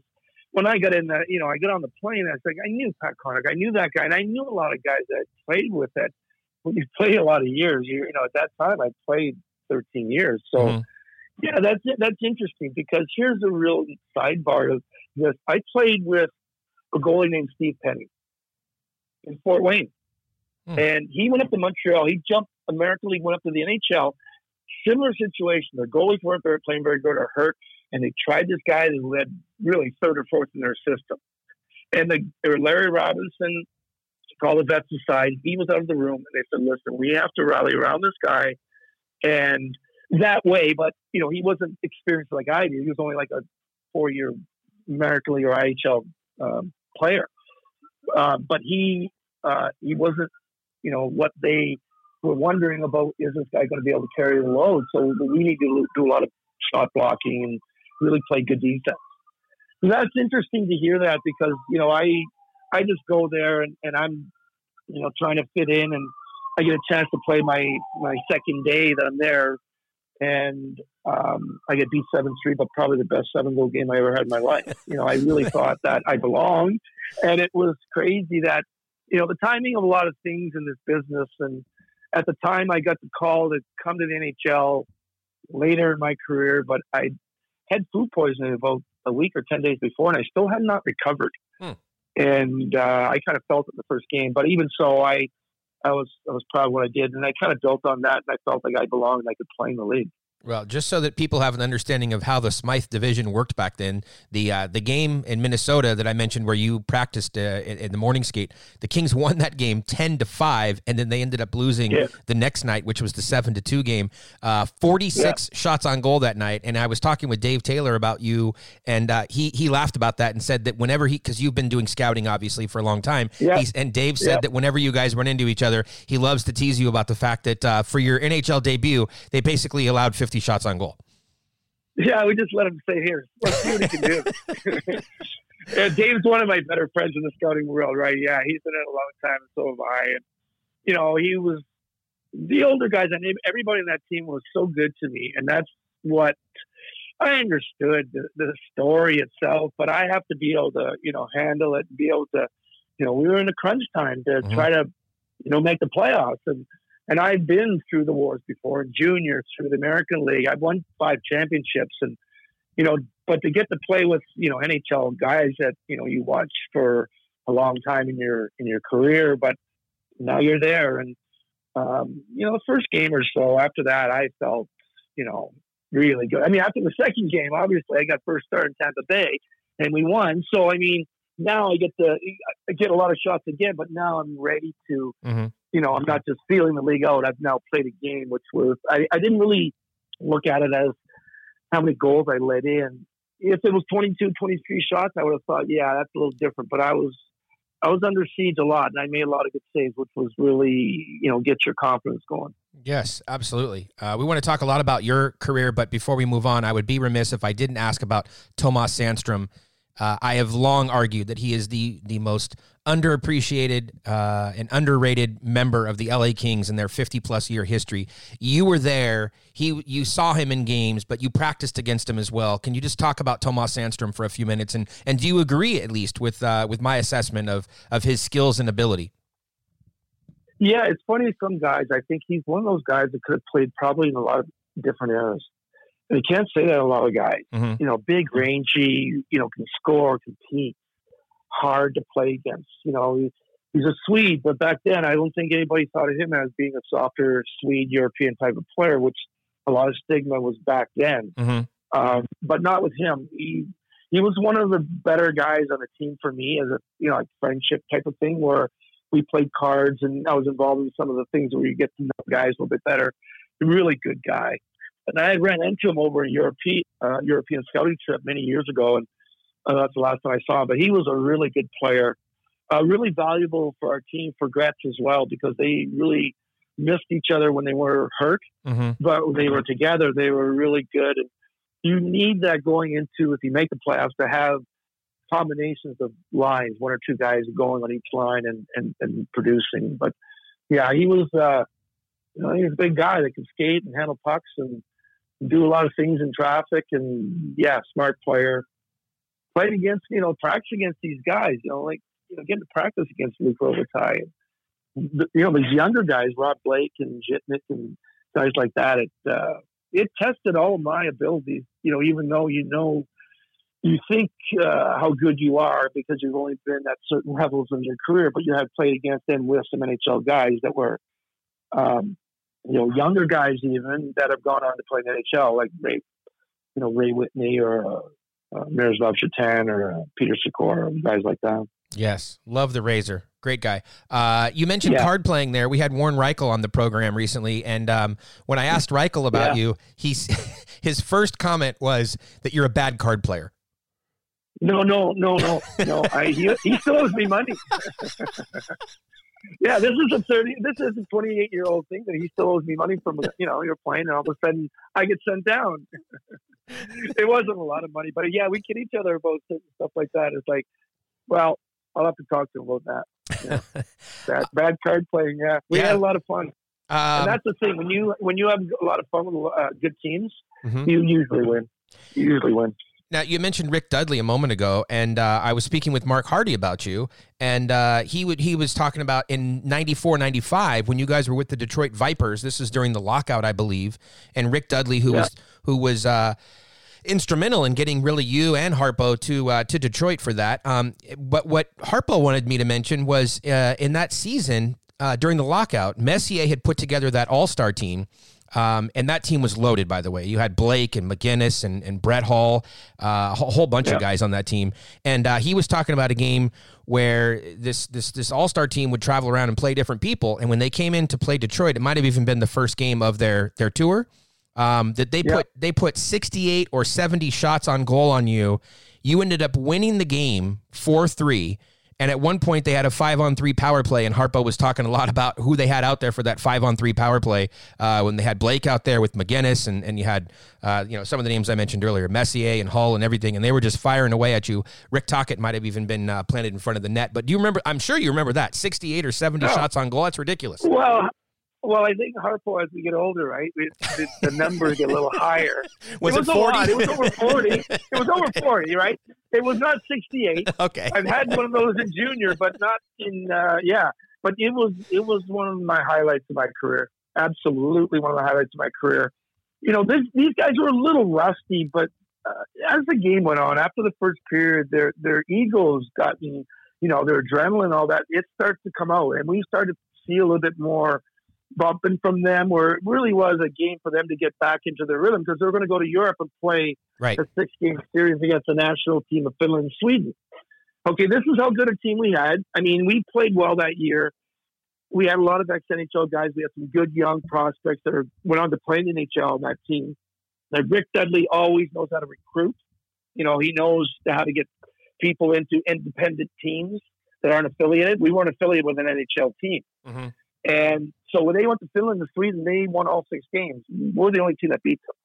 Speaker 5: when I got in the, you know, I got on the plane. I was like, I knew Pat Connick, I knew that guy, and I knew a lot of guys that played with it. When you play a lot of years, you, you know, at that time I played 13 years. So
Speaker 2: Mhm.
Speaker 5: yeah, that's that's interesting because here's a real sidebar of this. I played with a goalie named Steve Penney in Fort Wayne,
Speaker 2: Hmm.
Speaker 5: and he went up to Montreal. He jumped American League, went up to the NHL. Similar situation. Their goalies weren't very, playing very good or hurt, and they tried this guy who had really third or fourth in their system. And the, Larry Robinson called the vets aside. He was out of the room, and they said, "Listen, we have to rally around this guy." And that way, but you know, he wasn't experienced like I did. He was only like a four-year American League or IHL um, player, uh, but he uh, he wasn't, you know, what they were wondering about is this guy going to be able to carry the load? So we need to do a lot of shot blocking and really play good defense. So that's interesting to hear that because you know I I just go there and, and I'm you know trying to fit in and I get a chance to play my my second day that I'm there and um, I get beat seven three, but probably the best seven goal game I ever had in my life. You know, I really thought that I belonged, and it was crazy that you know the timing of a lot of things in this business. And at the time, I got the call to come to the NHL later in my career, but I had food poisoning about a week or ten days before, and I still had not recovered.
Speaker 2: Hmm.
Speaker 5: And uh, I kind of felt it in the first game, but even so, I I was I was proud of what I did, and I kind of built on that, and I felt like I belonged and I could play in the league.
Speaker 2: Well, just so that people have an understanding of how the Smythe division worked back then, the uh, the game in Minnesota that I mentioned where you practiced uh, in, in the morning skate, the Kings won that game ten to five, and then they ended up losing
Speaker 5: Yeah.
Speaker 2: the next night, which was the seven to two game. Uh, Forty six shots on goal that night, and I was talking with Dave Taylor about you, and uh, he he laughed about that and said that whenever he because you've been doing scouting obviously for a long time,
Speaker 5: Yeah.
Speaker 2: and Dave said
Speaker 5: Yeah.
Speaker 2: that whenever you guys run into each other, he loves to tease you about the fact that uh, for your NHL debut, they basically allowed 50 shots on goal.
Speaker 5: Yeah, we just let him stay here. Let's see what he can do. yeah, Dave's one of my better friends in the scouting world, right? Yeah, he's been in it a long time, and so have I. And you know, he was the older guys, and everybody in that team was so good to me, and that's what I understood the, the story itself. But I have to be able to, you know, handle it, and be able to, you know, we were in a crunch time to
Speaker 2: Mhm.
Speaker 5: try to, you know, make the playoffs, and and I've been through the wars before, junior, through the American League. I've won five championships, and you know, but to get to play with you know NHL guys that you know you watch for a long time in your in your career, but now you're there, and um, you know, the first game or so after that, I felt you know really good. I mean, after the second game, obviously, I got first start in Tampa Bay, and we won. So I mean, now I get to I get a lot of shots again, but now I'm ready to
Speaker 2: Mhm.
Speaker 5: You know, I'm not just feeling the league out. I've now played a game, which was I, I didn't really look at it as how many goals I let in. If it was 22, 23 shots, I would have thought, yeah, that's a little different. But I was I was under siege a lot, and I made a lot of good saves, which was really you know get your confidence going.
Speaker 2: Yes, absolutely. Uh, we want to talk a lot about your career, but before we move on, I would be remiss if I didn't ask about Tomas Sandstrom. Uh, I have long argued that he is the the most underappreciated uh, and underrated member of the LA Kings in their 50 plus year history. You were there. He you saw him in games, but you practiced against him as well. Can you just talk about Tomas Sandstrom for a few minutes and and do you agree at least with uh, with my assessment of of his skills and ability?
Speaker 5: Yeah, it's funny. Some guys, I think he's one of those guys that could have played probably in a lot of different eras. And you can't say that a lot of guys.
Speaker 2: Mhm.
Speaker 5: You know, big, rangy. You know, can score, compete, hard to play against. You know, he, he's a Swede, but back then I don't think anybody thought of him as being a softer Swede European type of player, which a lot of stigma was back then.
Speaker 2: hmm
Speaker 5: Um, but not with him. He he was one of the better guys on the team for me as a you know like friendship type of thing where we played cards and I was involved in some of the things where you get to know guys a little bit better. A really good guy. And I had ran into him over a European uh, European scouting trip many years ago, and uh, that's the last time I saw him. But he was a really good player, uh, really valuable for our team for Gretz as well because they really missed each other when they were hurt,
Speaker 2: hmm
Speaker 5: but when they were together, they were really good. And you need that going into if you make the playoffs to have combinations of lines, one or two guys going on each line and and, and producing. But yeah, he was uh, you know he was a big guy that could skate and handle pucks and do a lot of things in traffic and yeah, smart player. Played against you know practice against these guys, you know like you know getting to practice against Luc Robitaille. The- you know these younger guys, Rob Blake and Zhitnik and guys like that. It uh, it tested all of my abilities. You know, even though you know you think uh, how good you are because you've only been at certain levels in your career, but you have played against and with some NHL guys that were, um, you know, younger guys even that have gone on to play in the NHL, like Ray, you know, Ray Whitney or uh, uh, Miroslav Satan or uh, Peter Sykora, guys like that.
Speaker 2: Yes, love the Razor. Great guy. Uh, you mentioned
Speaker 5: Yeah.
Speaker 2: card playing there. We had Warren Rychel on the program recently, and um, when I asked Rychel about
Speaker 5: Yeah.
Speaker 2: you, he's his first comment was that you're a bad card player.
Speaker 5: No, no, no, no, no. I he, he still owes me money. yeah, this is a thirty. This is a twenty-eight year old thing that he still owes me money from. You know, you're playing, and all of a sudden I get sent down. it wasn't a lot of money, but yeah, we kid each other about certain stuff like that. It's like, well, I'll have to talk to him about that. Yeah. bad, bad card playing. Yeah, we
Speaker 2: Yeah.
Speaker 5: had a lot of fun, and
Speaker 2: Um,
Speaker 5: that's the thing. When you when you have a lot of fun with uh, good teams,
Speaker 2: mhm.
Speaker 5: you usually win. You usually win.
Speaker 2: Now you mentioned Rick Dudley a moment ago, and uh, I was speaking with Mark Hardy about you, and uh, he would he was talking about in 94, 95, when you guys were with the Detroit Vipers. This is during the lockout, I believe, and Rick Dudley, who
Speaker 5: Yeah.
Speaker 2: was who was uh, instrumental in getting really you and Harpo to uh, to Detroit for that. Um, but what Harpo wanted me to mention was uh, in that season uh, during the lockout, Messier had put together that All Star team. Um, and that team was loaded, by the way. You had Blake and MacInnis and, and Brett Hull, uh, a whole bunch
Speaker 5: Yeah.
Speaker 2: of guys on that team. And uh, he was talking about a game where this this this All Star team would travel around and play different people. And when they came in to play Detroit, it might have even been the first game of their their tour. Um, that they
Speaker 5: Yeah.
Speaker 2: put they put 68 or 70 shots on goal on you. You ended up winning the game 4-3. And at one point they had a 5 on 3 power play and Harpo was talking a lot about who they had out there for that 5 on 3 power play. Uh, when they had Blake out there with MacInnis and, and you had uh, you know some of the names I mentioned earlier, Messier and Hull and everything and they were just firing away at you. Rick Tocchet might have even been uh, planted in front of the net, but do you remember I'm sure you remember that 68 or 70
Speaker 5: No.
Speaker 2: shots on goal. That's ridiculous.
Speaker 5: Well, well, I think Harpo, as we get older, right, it, it, the numbers get a little higher.
Speaker 2: Was
Speaker 5: it
Speaker 2: it
Speaker 5: was a
Speaker 2: 40?
Speaker 5: lot. It was over forty. it was over forty, right? It was not sixty-eight.
Speaker 2: okay.
Speaker 5: I've had one of those in junior, but not in uh, yeah. But it was it was one of my highlights of my career. Absolutely one of the highlights of my career. You know, this, these guys were a little rusty, but uh, as the game went on, after the first period, their their egos gotten, you know, their adrenaline, all that, it starts to come out, and we started to see a little bit more bumping from them, where it really was a game for them to get back into their rhythm because they were going to go to Europe and play
Speaker 2: Right.
Speaker 5: a six game series against the national team of Finland and Sweden. Okay, this is how good a team we had. I mean, we played well that year. We had a lot of ex NHL guys. We had some good young prospects that are, went on to play in the NHL on that team. Now, Rick Dudley always knows how to recruit. You know, he knows how to get people into independent teams that aren't affiliated. We weren't affiliated with an NHL team.
Speaker 2: Mhm.
Speaker 5: And so when they went to Finland and Sweden, they won all six games. We're the only team that beat them.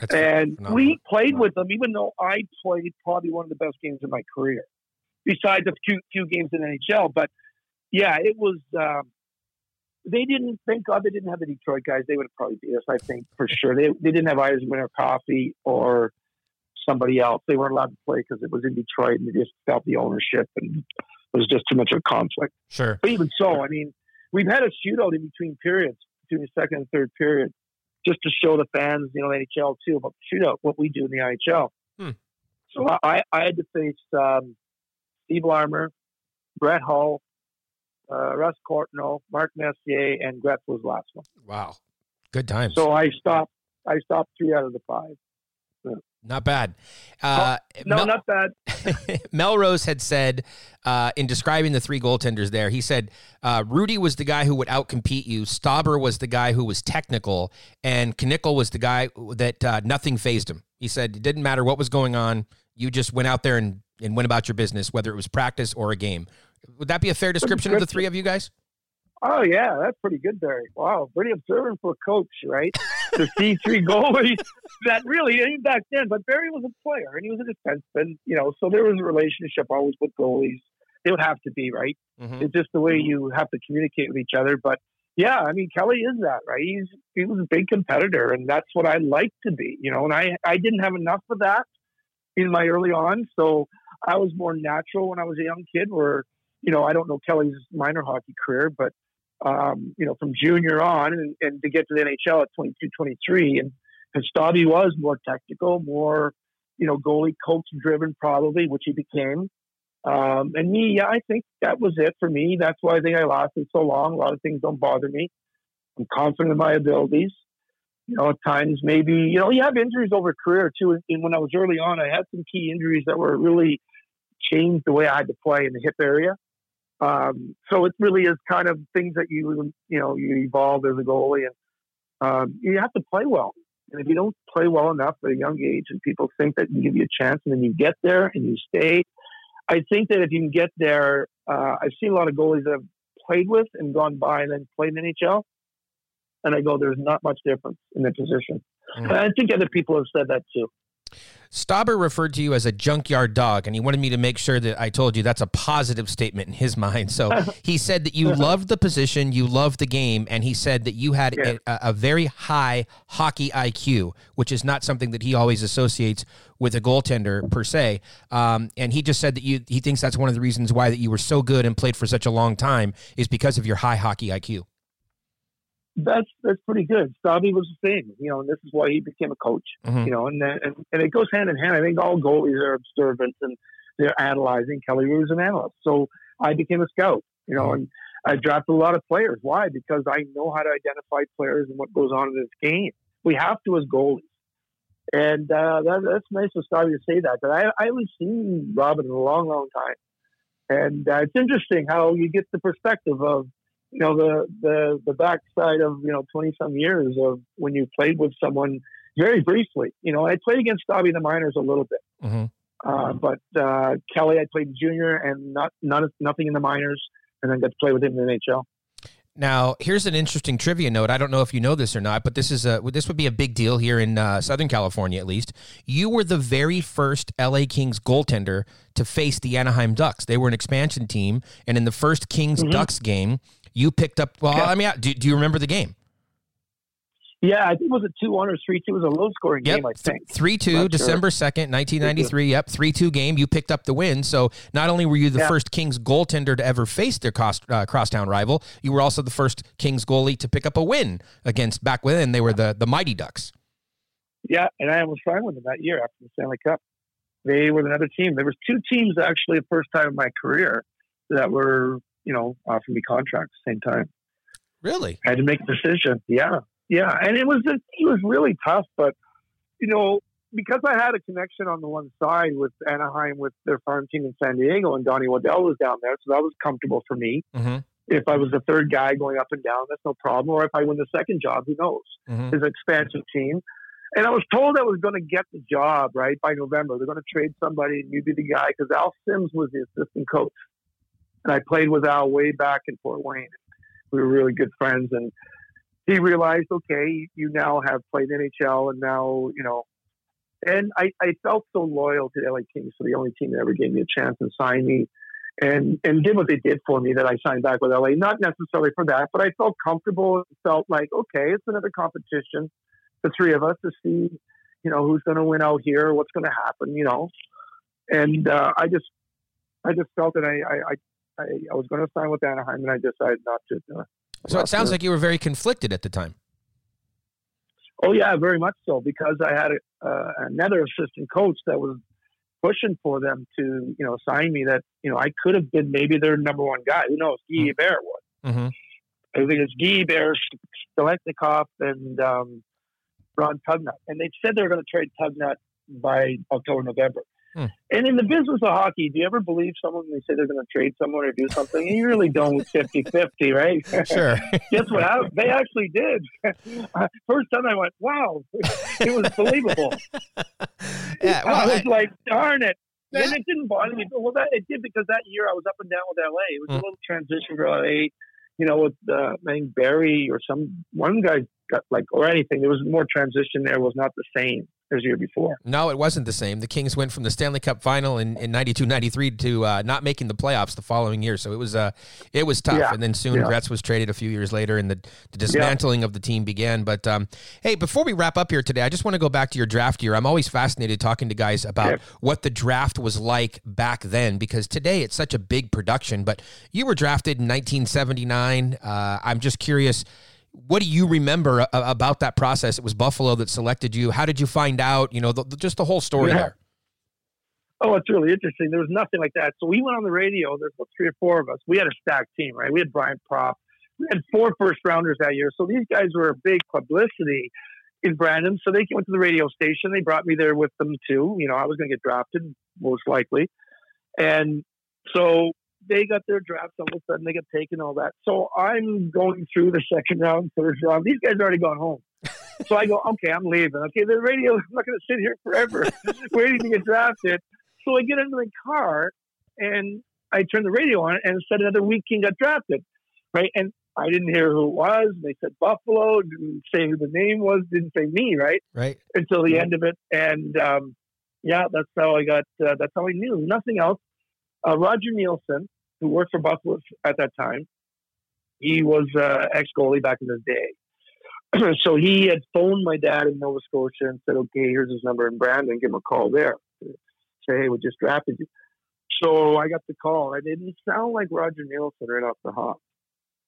Speaker 2: That's
Speaker 5: And
Speaker 2: phenomenal.
Speaker 5: we played with them, even though I played probably one of the best games of my career, besides a few few games in NHL. But yeah, it was. Um, they didn't. Thank God they didn't have the Detroit guys. They would have probably beat us. I think for sure. They they didn't have Yzerman or Coffey or somebody else. They weren't allowed to play because it was in Detroit, and they just felt the ownership, and it was just too much of a conflict.
Speaker 2: Sure.
Speaker 5: But even so, I mean, we've had a shootout in between periods, between the second and third period, just to show the fans, you know, the NHL too, about the shootout, what we do in the NHL.
Speaker 2: Hmm.
Speaker 5: So I, I had to face um, Steve Larmer, Brett Hull, uh, Russ Courtnall, Mark Messier, and Gretz was the last one.
Speaker 2: Wow. Good times.
Speaker 5: So I stopped. I stopped three out of the five.
Speaker 2: Not bad. Uh,
Speaker 5: No,
Speaker 2: Mel-
Speaker 5: not bad.
Speaker 2: Melrose had said uh, in describing the three goaltenders there, he said uh, Hrudey was the guy who would outcompete you, Stauber was the guy who was technical, and Knickle was the guy that uh, nothing phased him. He said it didn't matter what was going on, you just went out there and, and went about your business, whether it was practice or a game. Would that be a fair description of the three of you guys?
Speaker 5: Oh yeah, that's pretty good, Barry. Wow, pretty observant for a coach, right? to see three goalies that really even back then. But Barry was a player and he was a defenseman, you know. So there was a relationship always with goalies. They would have to be right.
Speaker 2: Mhm.
Speaker 5: It's just the way you have to communicate with each other. But yeah, I mean Kelly is that right. He's he was a big competitor, and that's what I like to be, you know. And I I didn't have enough of that in my early on, so I was more natural when I was a young kid. Where you know I don't know Kelly's minor hockey career, but um, you know, from junior on and, and to get to the NHL at 22, 23. And, Stabby was more technical, more, you know, goalie coach driven probably, which he became. Um, and me, yeah, I think that was it for me. That's why I think I lasted so long. A lot of things don't bother me. I'm confident in my abilities. You know, at times maybe, you know, you have injuries over career too. And when I was early on, I had some key injuries that were really changed the way I had to play in the hip area. Um, so it really is kind of things that you you know you evolve as a goalie, and um, you have to play well. And if you don't play well enough at a young age, and people think that can give you a chance, and then you get there and you stay, I think that if you can get there, uh, I've seen a lot of goalies that have played with and gone by and then played in the NHL, and I go, there's not much difference in the position.
Speaker 2: Mm.
Speaker 5: And I think other people have said that too.
Speaker 2: Stauber referred to you as a junkyard dog, and he wanted me to make sure that I told you that's a positive statement in his mind. So he said that you loved the position, you loved the game, and he said that you had
Speaker 5: Yeah.
Speaker 2: a, a very high hockey IQ, which is not something that he always associates with a goaltender per se. Um, and he just said that you he thinks that's one of the reasons why that you were so good and played for such a long time is because of your high hockey IQ.
Speaker 5: That's that's pretty good. Stabby was the same, you know, and this is why he became a coach.
Speaker 2: Mhm.
Speaker 5: you know, and, and and it goes hand in hand. I think all goalies are observant and they're analyzing. Kelly was an analyst, so I became a scout. You know, and I drafted a lot of players. Why? Because I know how to identify players and what goes on in this game. We have to as goalies, and uh, that, that's nice of Stabby to say that. But I, I haven't seen Robin in a long, long time, and uh, it's interesting how you get the perspective of you know the the the backside of you know twenty some years of when you played with someone very briefly. You know, I played against in the minors a little bit,
Speaker 2: Mhm.
Speaker 5: uh, but uh, Kelly I played junior and not none nothing in the minors, and then got to play with him in the NHL.
Speaker 2: Now, here's an interesting trivia note. I don't know if you know this or not, but this is a this would be a big deal here in uh, Southern California, at least. You were the very first LA Kings goaltender to face the Anaheim Ducks. They were an expansion team, and in the first Kings Ducks game, you picked up. Well. I mean, do, do you remember the game?
Speaker 5: Yeah, I think it was a two one or three two. It was a low scoring
Speaker 2: Yep,
Speaker 5: game. I think.
Speaker 2: three two, December second, nineteen ninety three. Yep, three two game. You picked up the win. So not only were you the
Speaker 5: Yeah.
Speaker 2: first Kings goaltender to ever face their cost, uh, crosstown rival, you were also the first Kings goalie to pick up a win against back when they were the the Mighty Ducks.
Speaker 5: Yeah, and I almost signed with them that year after the Stanley Cup. They were another team. There was two teams actually the first time in my career that were, you know, offering me contracts at the same time.
Speaker 2: Really?
Speaker 5: I had to make a decision. Yeah, yeah, and it was it was really tough, but you know, because I had a connection on the one side with Anaheim with their farm team in San Diego, and Donnie Waddell was down there, so that was comfortable for me.
Speaker 2: Mhm.
Speaker 5: If I was the third guy going up and down, that's no problem. Or if I win the second job, who knows?
Speaker 2: Mhm.
Speaker 5: His expansion team. And I was told I was going to get the job right by November. They're going to trade somebody, and you'd be the guy because Al Sims was the assistant coach, and I played with Al way back in Fort Wayne. We were really good friends, and he realized, okay, you now have played NHL, and now you know. And I, I felt so loyal to the LA Kings, so the only team that ever gave me a chance and signed me, and and did what they did for me. That I signed back with LA, not necessarily for that, but I felt comfortable. and Felt like, okay, it's another competition the three of us to see, you know, who's going to win out here, what's going to happen, you know. And uh, I just, I just felt that I, I, I, I, was going to sign with Anaheim, and I decided not to. Uh,
Speaker 2: So it sounds like you were very conflicted at the time.
Speaker 5: Oh yeah, very much so. Because I had a, uh, another assistant coach that was pushing for them to, you know, sign me. That you know, I could have been maybe their number one guy. Who knows? Guy Hebert was.
Speaker 2: Mm-hmm.
Speaker 5: I think it's Guy Hebert, Shtalenkov, and um, Ron Tugnutt. And they said they were going to trade Tugnutt by October, November.
Speaker 2: Hmm.
Speaker 5: And in the business of hockey, do you ever believe someone when they say they're going to trade someone or do something? You really don't 50 50, right?
Speaker 2: Sure.
Speaker 5: Guess what happened? They actually did. First time I went, wow, it was believable.
Speaker 2: yeah.
Speaker 5: I was
Speaker 2: I-
Speaker 5: like, darn it. And it didn't bother me. Well, that it did because that year I was up and down with LA. It was
Speaker 2: Mm.
Speaker 5: a little transition for LA, you know, with uh, I think Barry or some one guy got like or anything. There was more transition there. Was not the same as the year before.
Speaker 2: No, it wasn't the same. The Kings went from the Stanley Cup final in, in 92 93 to uh, not making the playoffs the following year. So it was uh, it was tough.
Speaker 5: Yeah.
Speaker 2: And then soon
Speaker 5: Yeah.
Speaker 2: Gretz was traded a few years later and the, the dismantling of the team began. But um, hey, before we wrap up here today, I just want to go back to your draft year. I'm always fascinated talking to guys about
Speaker 5: Okay.
Speaker 2: what the draft was like back then because today it's such a big production. But you were drafted in 1979. Uh, I'm just curious. What do you remember a- about that process? It was Buffalo that selected you. How did you find out? You know, the, the- just the whole story
Speaker 5: Yeah.
Speaker 2: there.
Speaker 5: Oh, it's really interesting. There was nothing like that. So we went on the radio. There's about three or four of us. We had a stacked team, right? We had Brian Propp. We had four first rounders that year. So these guys were a big publicity in Brandon. So they went to the radio station. They brought me there with them too. You know, I was going to get drafted most likely. And so they got their drafts. All of a sudden they get taken, all that. So I'm going through the second round, third round. These guys already gone home. So I go, okay, I'm leaving. Okay, the radio, I'm not going to sit here forever waiting to get drafted. So I get into the car and I turn the radio on and said another Wheat King got drafted. Right. And I didn't hear who it was. They said Buffalo, didn't say who the name was, didn't say me, right?
Speaker 2: Right.
Speaker 5: Until the end of it. And um, yeah, that's how I got, uh, that's how I knew. Nothing else. Uh, Roger Neilson, who worked for Buffalo at that time, he was uh, ex goalie back in the day. so he had phoned my dad in Nova Scotia and said, okay, here's his number in Brandon, give him a call there. Say, hey, we just drafted you. So I got the call. It didn't sound like Roger Neilson right off the hop.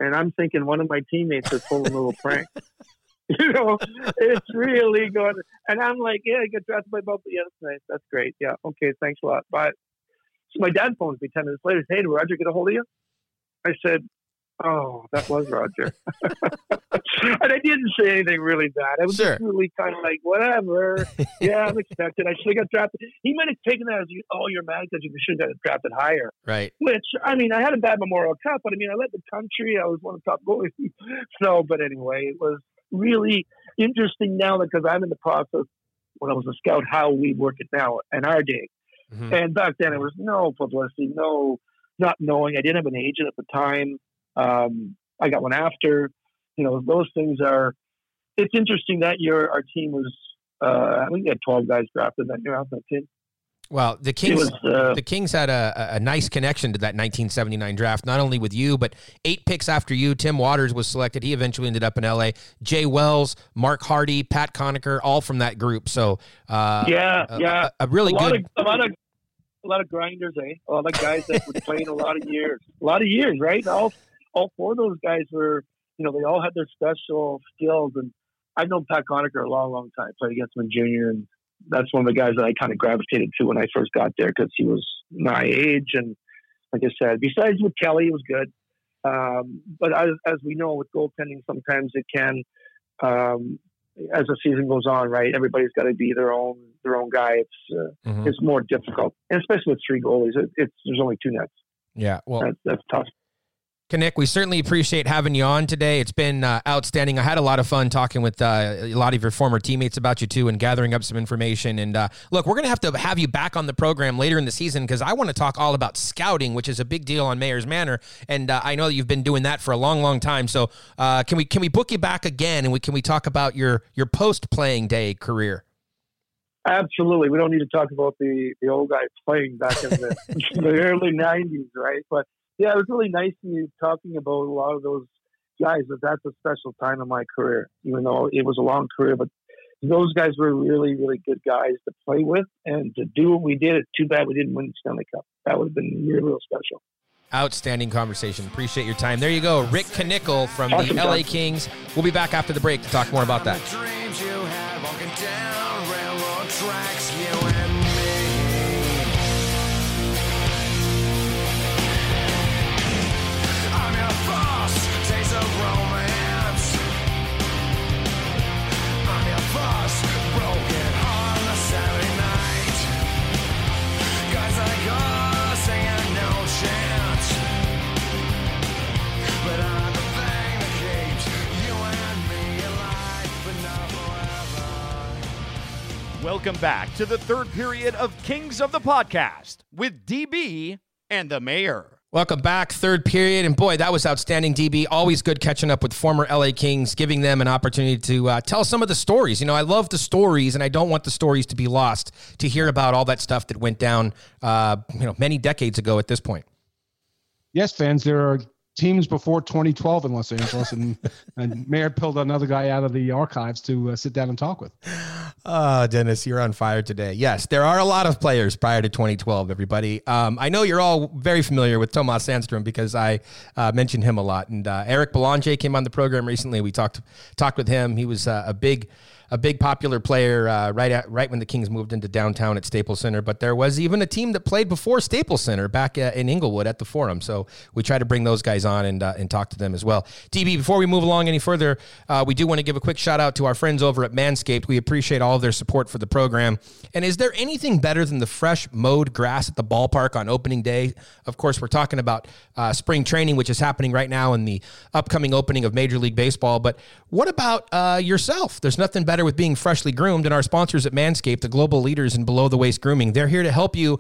Speaker 5: And I'm thinking one of my teammates is pulling a little prank. you know, it's really good. And I'm like, yeah, I got drafted by Buffalo. Yeah, that's nice. That's great. Yeah, okay, thanks a lot. Bye. So my dad phones me 10 minutes later. Hey, did Roger get a hold of you? I said, oh, that was Roger. and I didn't say anything really bad. I was
Speaker 2: Sure.
Speaker 5: just really kind of like, whatever. yeah, I'm expected. I should have got drafted. He might have taken that as, oh, you're mad because you should have got drafted higher.
Speaker 2: Right.
Speaker 5: Which, I mean, I had a bad Memorial Cup, but I mean, I led the country. I was one of the top goalies. so, but anyway, it was really interesting now because I'm in the process when I was a scout, how we work it now in our day.
Speaker 2: Mhm.
Speaker 5: And back then, it was no publicity, no, not knowing. I didn't have an agent at the time. Um, I got one after. You know, those things are. It's interesting that year our team was. Uh, I think we had twelve guys drafted that year that team.
Speaker 2: Well, the Kings.
Speaker 5: was. Uh,
Speaker 2: the Kings had a, a- nice connection to that 1979 draft, not only with you, but eight picks after you. Tim Watters was selected. He eventually ended up in LA. Jay Wells, Mark Hardy, Pat Conacher, all from that group. So, uh,
Speaker 5: yeah,
Speaker 2: a,
Speaker 5: yeah.
Speaker 2: a, a really
Speaker 5: a lot
Speaker 2: good.
Speaker 5: of a lot of a lot of grinders, eh? A lot of guys that were playing a lot of years, a lot of years, right? All all four of those guys were, you know, they all had their special skills, and I've known Pat Conacher a long, long time. Played against him in junior, and that's one of the guys that I kind of gravitated to when I first got there because he was my age, and like I said, besides with Kelly, he was good. Um, but as, as we know, with goaltending, sometimes it can, um, as the season goes on, right? Everybody's got to be their own their own guy. It's uh,
Speaker 2: Mhm.
Speaker 5: it's more difficult, and especially with three goalies. It, it's there's only two nets.
Speaker 2: Yeah. Well,
Speaker 5: That's that's tough.
Speaker 2: Nick, we certainly appreciate having you on today. It's been uh, outstanding. I had a lot of fun talking with uh, a lot of your former teammates about you too, and gathering up some information. And uh, look, we're going to have to have you back on the program later in the season because I want to talk all about scouting, which is a big deal on Mayor's Manor. And uh, I know you've been doing that for a long, long time. So uh, can we can we book you back again, and we can we talk about your your post playing day career?
Speaker 5: Absolutely, we don't need to talk about the the old guy playing back in the, the early '90s, right? But yeah, it was really nice to you talking about a lot of those guys. But that's a special time in my career, even though it was a long career. But those guys were really, really good guys to play with and to do what we did. It's too bad we didn't win the Stanley Cup. That would have been real, real special.
Speaker 2: Outstanding conversation. Appreciate your time. There you go, Rick Knickle from
Speaker 5: Awesome,
Speaker 2: the LA Kings. We'll be back after the break to talk more about that.
Speaker 1: Welcome back to the third period of Kings of the Podcast with DB and the Mayor.
Speaker 2: Welcome back, third period, and boy, that was outstanding, DB. Always good catching up with former LA Kings, giving them an opportunity to uh, tell some of the stories. You know, I love the stories, and I don't want the stories to be lost. To hear about all that stuff that went down, uh, you know, many decades ago at this point.
Speaker 3: Yes, fans, there are teams before 2012 in Los Angeles, and, and Mayor pulled another guy out of the archives to uh, sit down and talk with.
Speaker 2: Oh, Dennis, you're on fire today. Yes, there are a lot of players prior to 2012, everybody. Um, I know you're all very familiar with Tomas Sandstrom because I uh, mentioned him a lot. And uh, Eric Belanger came on the program recently. We talked talked with him. He was uh, a big a big popular player uh, right at, right when the Kings moved into downtown at Staples Center. But there was even a team that played before Staples Center back uh, in Inglewood at the Forum. So we try to bring those guys on and uh, and talk to them as well. DB, before we move along any further, uh, we do want to give a quick shout out to our friends over at Manscaped. We appreciate all of their support for the program. And is there anything better than the fresh mowed grass at the ballpark on opening day? Of course, we're talking about uh, spring training, which is happening right now in the upcoming opening of Major League Baseball. But what about uh, yourself? There's nothing better with being freshly groomed, and our sponsors at Manscaped, the global leaders in below the waist grooming, they're here to help you.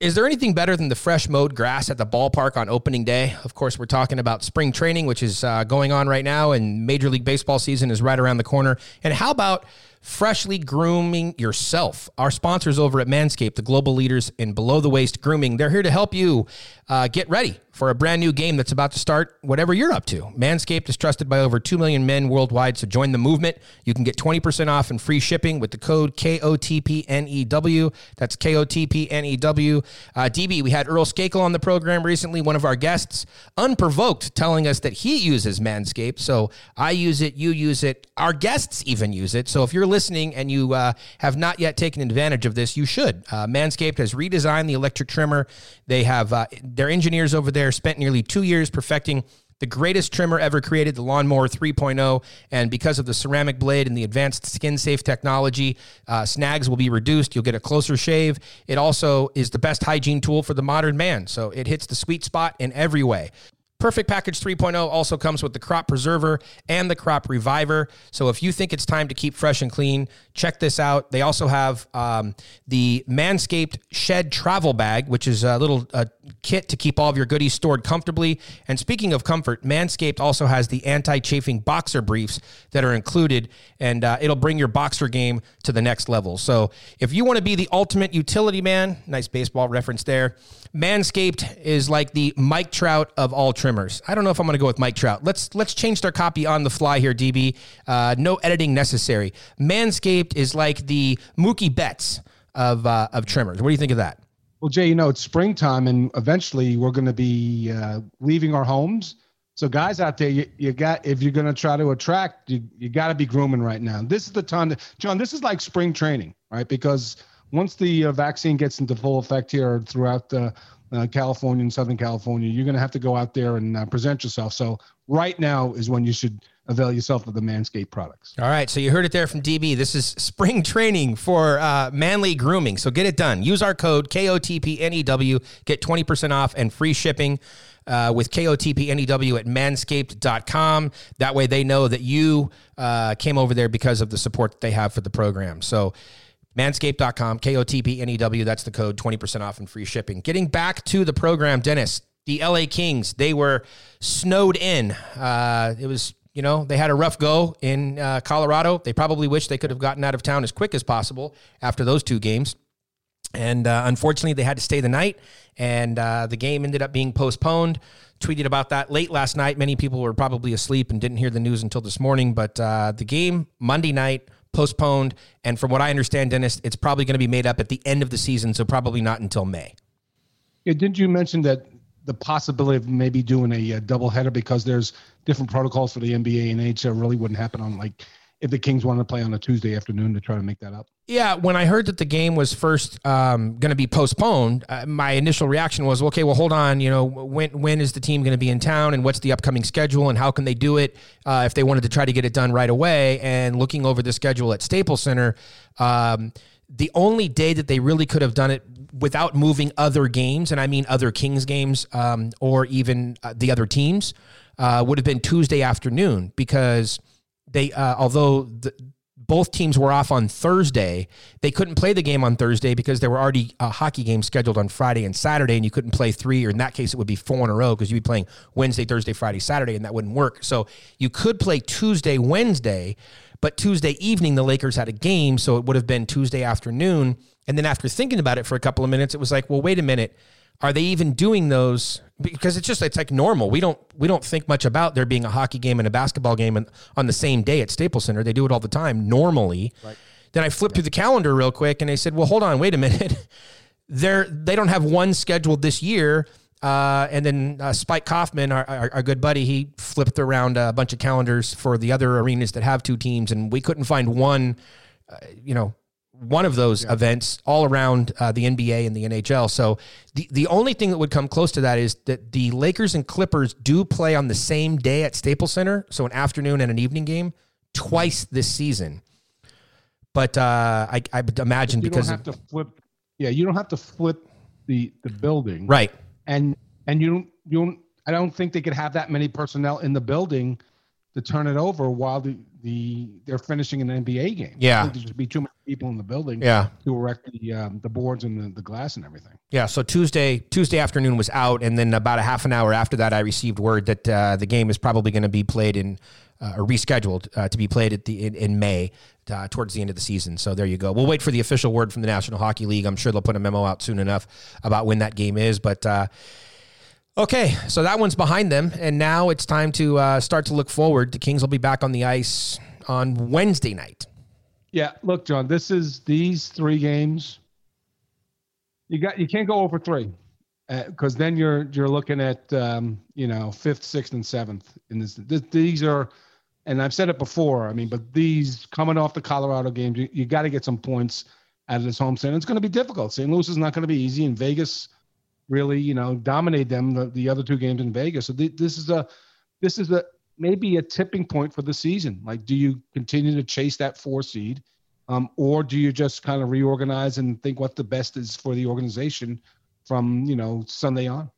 Speaker 2: Is there anything better than the fresh mowed grass at the ballpark on opening day? Of course, we're talking about spring training, which is uh, going on right now, and Major League Baseball season is right around the corner. And how about freshly grooming yourself? Our sponsors over at Manscaped, the global leaders in below the waist grooming, they're here to help you uh, get ready for a brand new game that's about to start, whatever you're up to. Manscaped is trusted by over 2 million men worldwide, so join the movement. You can get 20% off and free shipping with the code KOTPNEW. E That's KOTPNEW. Uh, DB, we had Earl Skakel on the program recently, one of our guests, unprovoked, telling us that he uses Manscaped. So I use it, you use it, our guests even use it. So if you're listening and you uh, have not yet taken advantage of this, you should. Uh, Manscaped has redesigned the electric trimmer. They have uh, their engineers over there spent nearly two years perfecting the greatest trimmer ever created, the Lawnmower 3.0. And because of the ceramic blade and the advanced skin safe technology, uh, snags will be reduced. You'll get a closer shave. It also is the best hygiene tool for the modern man. So it hits the sweet spot in every way. Perfect Package 3.0 also comes with the Crop Preserver and the Crop Reviver. So if you think it's time to keep fresh and clean, check this out. They also have um, the Manscaped Shed Travel Bag, which is a little uh, kit to keep all of your goodies stored comfortably. And speaking of comfort, Manscaped also has the anti-chafing boxer briefs that are included, and uh, it'll bring your boxer game to the next level. So if you want to be the ultimate utility man, nice baseball reference there. Manscaped is like the Mike Trout of all trimmers. I don't know if I'm going to go with Mike Trout. Let's let's change their copy on the fly here, DB. Uh, no editing necessary. Manscaped is like the Mookie Betts of uh, of trimmers. What do you think of that?
Speaker 3: Well, Jay, you know, it's springtime and eventually we're going to be uh, leaving our homes. So, guys out there, you, you got if you're going to try to attract, you, you got to be grooming right now. This is the time, to, John. This is like spring training, right? Because once the uh, vaccine gets into full effect here throughout uh, California and Southern California, you're going to have to go out there and uh, present yourself. So, right now is when you should avail yourself of the Manscaped products.
Speaker 2: All right, so you heard it there from DB. This is spring training for uh, manly grooming. So get it done. Use our code KOTPNEW, get 20% off and free shipping uh, with KOTPNEW at manscaped.com. That way they know that you uh, came over there because of the support that they have for the program. So manscaped.com, KOTPNEW, that's the code, 20% off and free shipping. Getting back to the program, Dennis, the LA Kings, they were snowed in. Uh, it was you know, they had a rough go in uh, Colorado. They probably wish they could have gotten out of town as quick as possible after those two games. And uh, unfortunately, they had to stay the night, and uh, the game ended up being postponed. Tweeted about that late last night. Many people were probably asleep and didn't hear the news until this morning. But uh, the game Monday night postponed, and from what I understand, Dennis, it's probably going to be made up at the end of the season, so probably not until May.
Speaker 3: Yeah, didn't you mention that the possibility of maybe doing a, uh doubleheader because there's different protocols for the NBA and NHL really wouldn't happen on like if the Kings wanted to play on a Tuesday afternoon to try to make that up.
Speaker 2: Yeah, when I heard that the game was first um, going to be postponed, uh, my initial reaction was, okay, well, hold on. You know, when when is the team going to be in town, and what's the upcoming schedule, and how can they do it uh, if they wanted to try to get it done right away? And looking over the schedule at Staples Center, um, the only day that they really could have done it without moving other games, and I mean other Kings games um, or even uh, the other teams, uh, would have been Tuesday afternoon because they, uh, although the both teams were off on Thursday. They couldn't play the game on Thursday because there were already uh, hockey games scheduled on Friday and Saturday, and you couldn't play three, or in that case, it would be four in a row because you'd be playing Wednesday, Thursday, Friday, Saturday, and that wouldn't work. So you could play Tuesday, Wednesday, but Tuesday evening, the Lakers had a game, so it would have been Tuesday afternoon. And then after thinking about it for a couple of minutes, it was like, well, wait a minute. Are they even doing those? Because it's just it's like normal. We don't we don't think much about there being a hockey game and a basketball game on- on the same day at Staples Center. They do it all the time normally. Then I flipped through the calendar real quick and they said, "Well, hold on, wait a minute. They're they don't have one scheduled this year." Uh, and then uh, Spike Kaufman, our, our, our good buddy, he flipped around a bunch of calendars for the other arenas that have two teams, and we couldn't find one, uh, you know, one of those events all around uh, the NBA and the NHL. So the the only thing that would come close to that is that the Lakers and Clippers do play on the same day at Staples Center, so an afternoon and an evening game twice this season. But uh, I, I imagine
Speaker 3: You
Speaker 2: because
Speaker 3: don't
Speaker 2: of,
Speaker 3: to flip. Yeah, you don't have to flip the the building.
Speaker 2: right,
Speaker 3: and and you don't you don't I don't think they could have that many personnel in the building to turn it over while the the they're finishing an NBA game.
Speaker 2: Yeah.
Speaker 3: There should be too many people in the building
Speaker 2: yeah.
Speaker 3: to erect the um, the boards and the, the glass and everything.
Speaker 2: Yeah, so Tuesday Tuesday afternoon was out, and then about a half an hour after that, I received word that uh, the game is probably going to be played in uh, or rescheduled uh, to be played at the in, in May uh, towards the end of the season. So there you go. We'll wait for the official word from the National Hockey League. I'm sure they'll put a memo out soon enough about when that game is. But uh, okay, so that one's behind them, and now it's time to uh, start to look forward. The Kings will be back on the ice on Wednesday night.
Speaker 3: Yeah, look, John, this is these three games. You got you can't go over three because then you're you're looking at um, you know fifth, sixth, and seventh. And this, th- these are, and I've said it before. I mean, but these coming off the Colorado games, you, you got to get some points out of this home stand. It's going to be difficult. St. Louis is not going to be easy, and Vegas really you know dominate them the, the other two games in Vegas. So th- this is a this is a maybe a tipping point for the season. Like, do you continue to chase that four seed, um, or do you just kind of reorganize and think what the best is for the organization from you know Sunday on?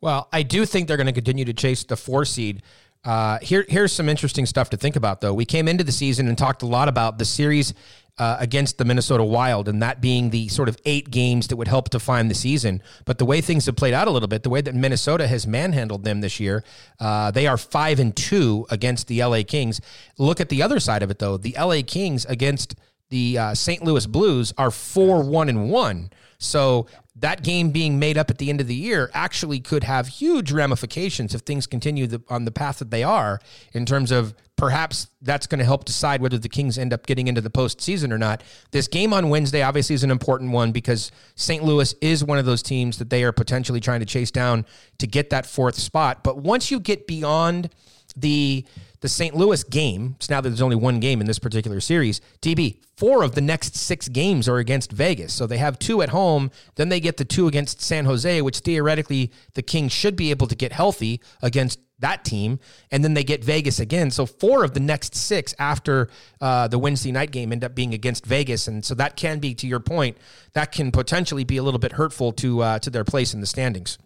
Speaker 2: Well, I do think they're going to continue to chase the four seed. Uh, here, here's some interesting stuff to think about, though. We came into the season and talked a lot about the series uh, against the Minnesota Wild, and that being the sort of eight games that would help define the season. But the way things have played out a little bit, the way that Minnesota has manhandled them this year, uh, they are five and two against the LA Kings. Look at the other side of it, though. The LA Kings against the uh, St. Louis Blues are four one and one. So that game being made up at the end of the year actually could have huge ramifications if things continue the, on the path that they are in terms of perhaps that's going to help decide whether the Kings end up getting into the postseason or not. This game on Wednesday obviously is an important one because St. Louis is one of those teams that they are potentially trying to chase down to get that fourth spot. But once you get beyond the the St. Louis game, it's now that there's only one game in this particular series, TB, four of the next six games are against Vegas. So they have two at home, then they get the two against San Jose, which theoretically the Kings should be able to get healthy against that team, and then they get Vegas again. So four of the next six after uh, the Wednesday night game end up being against Vegas, and so that can be, to your point, that can potentially be a little bit hurtful to uh, to their place in the standings.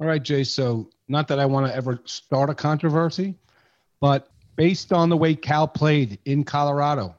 Speaker 3: All right, Jay. So not that I want to ever start a controversy, but based on the way Cal played in Colorado,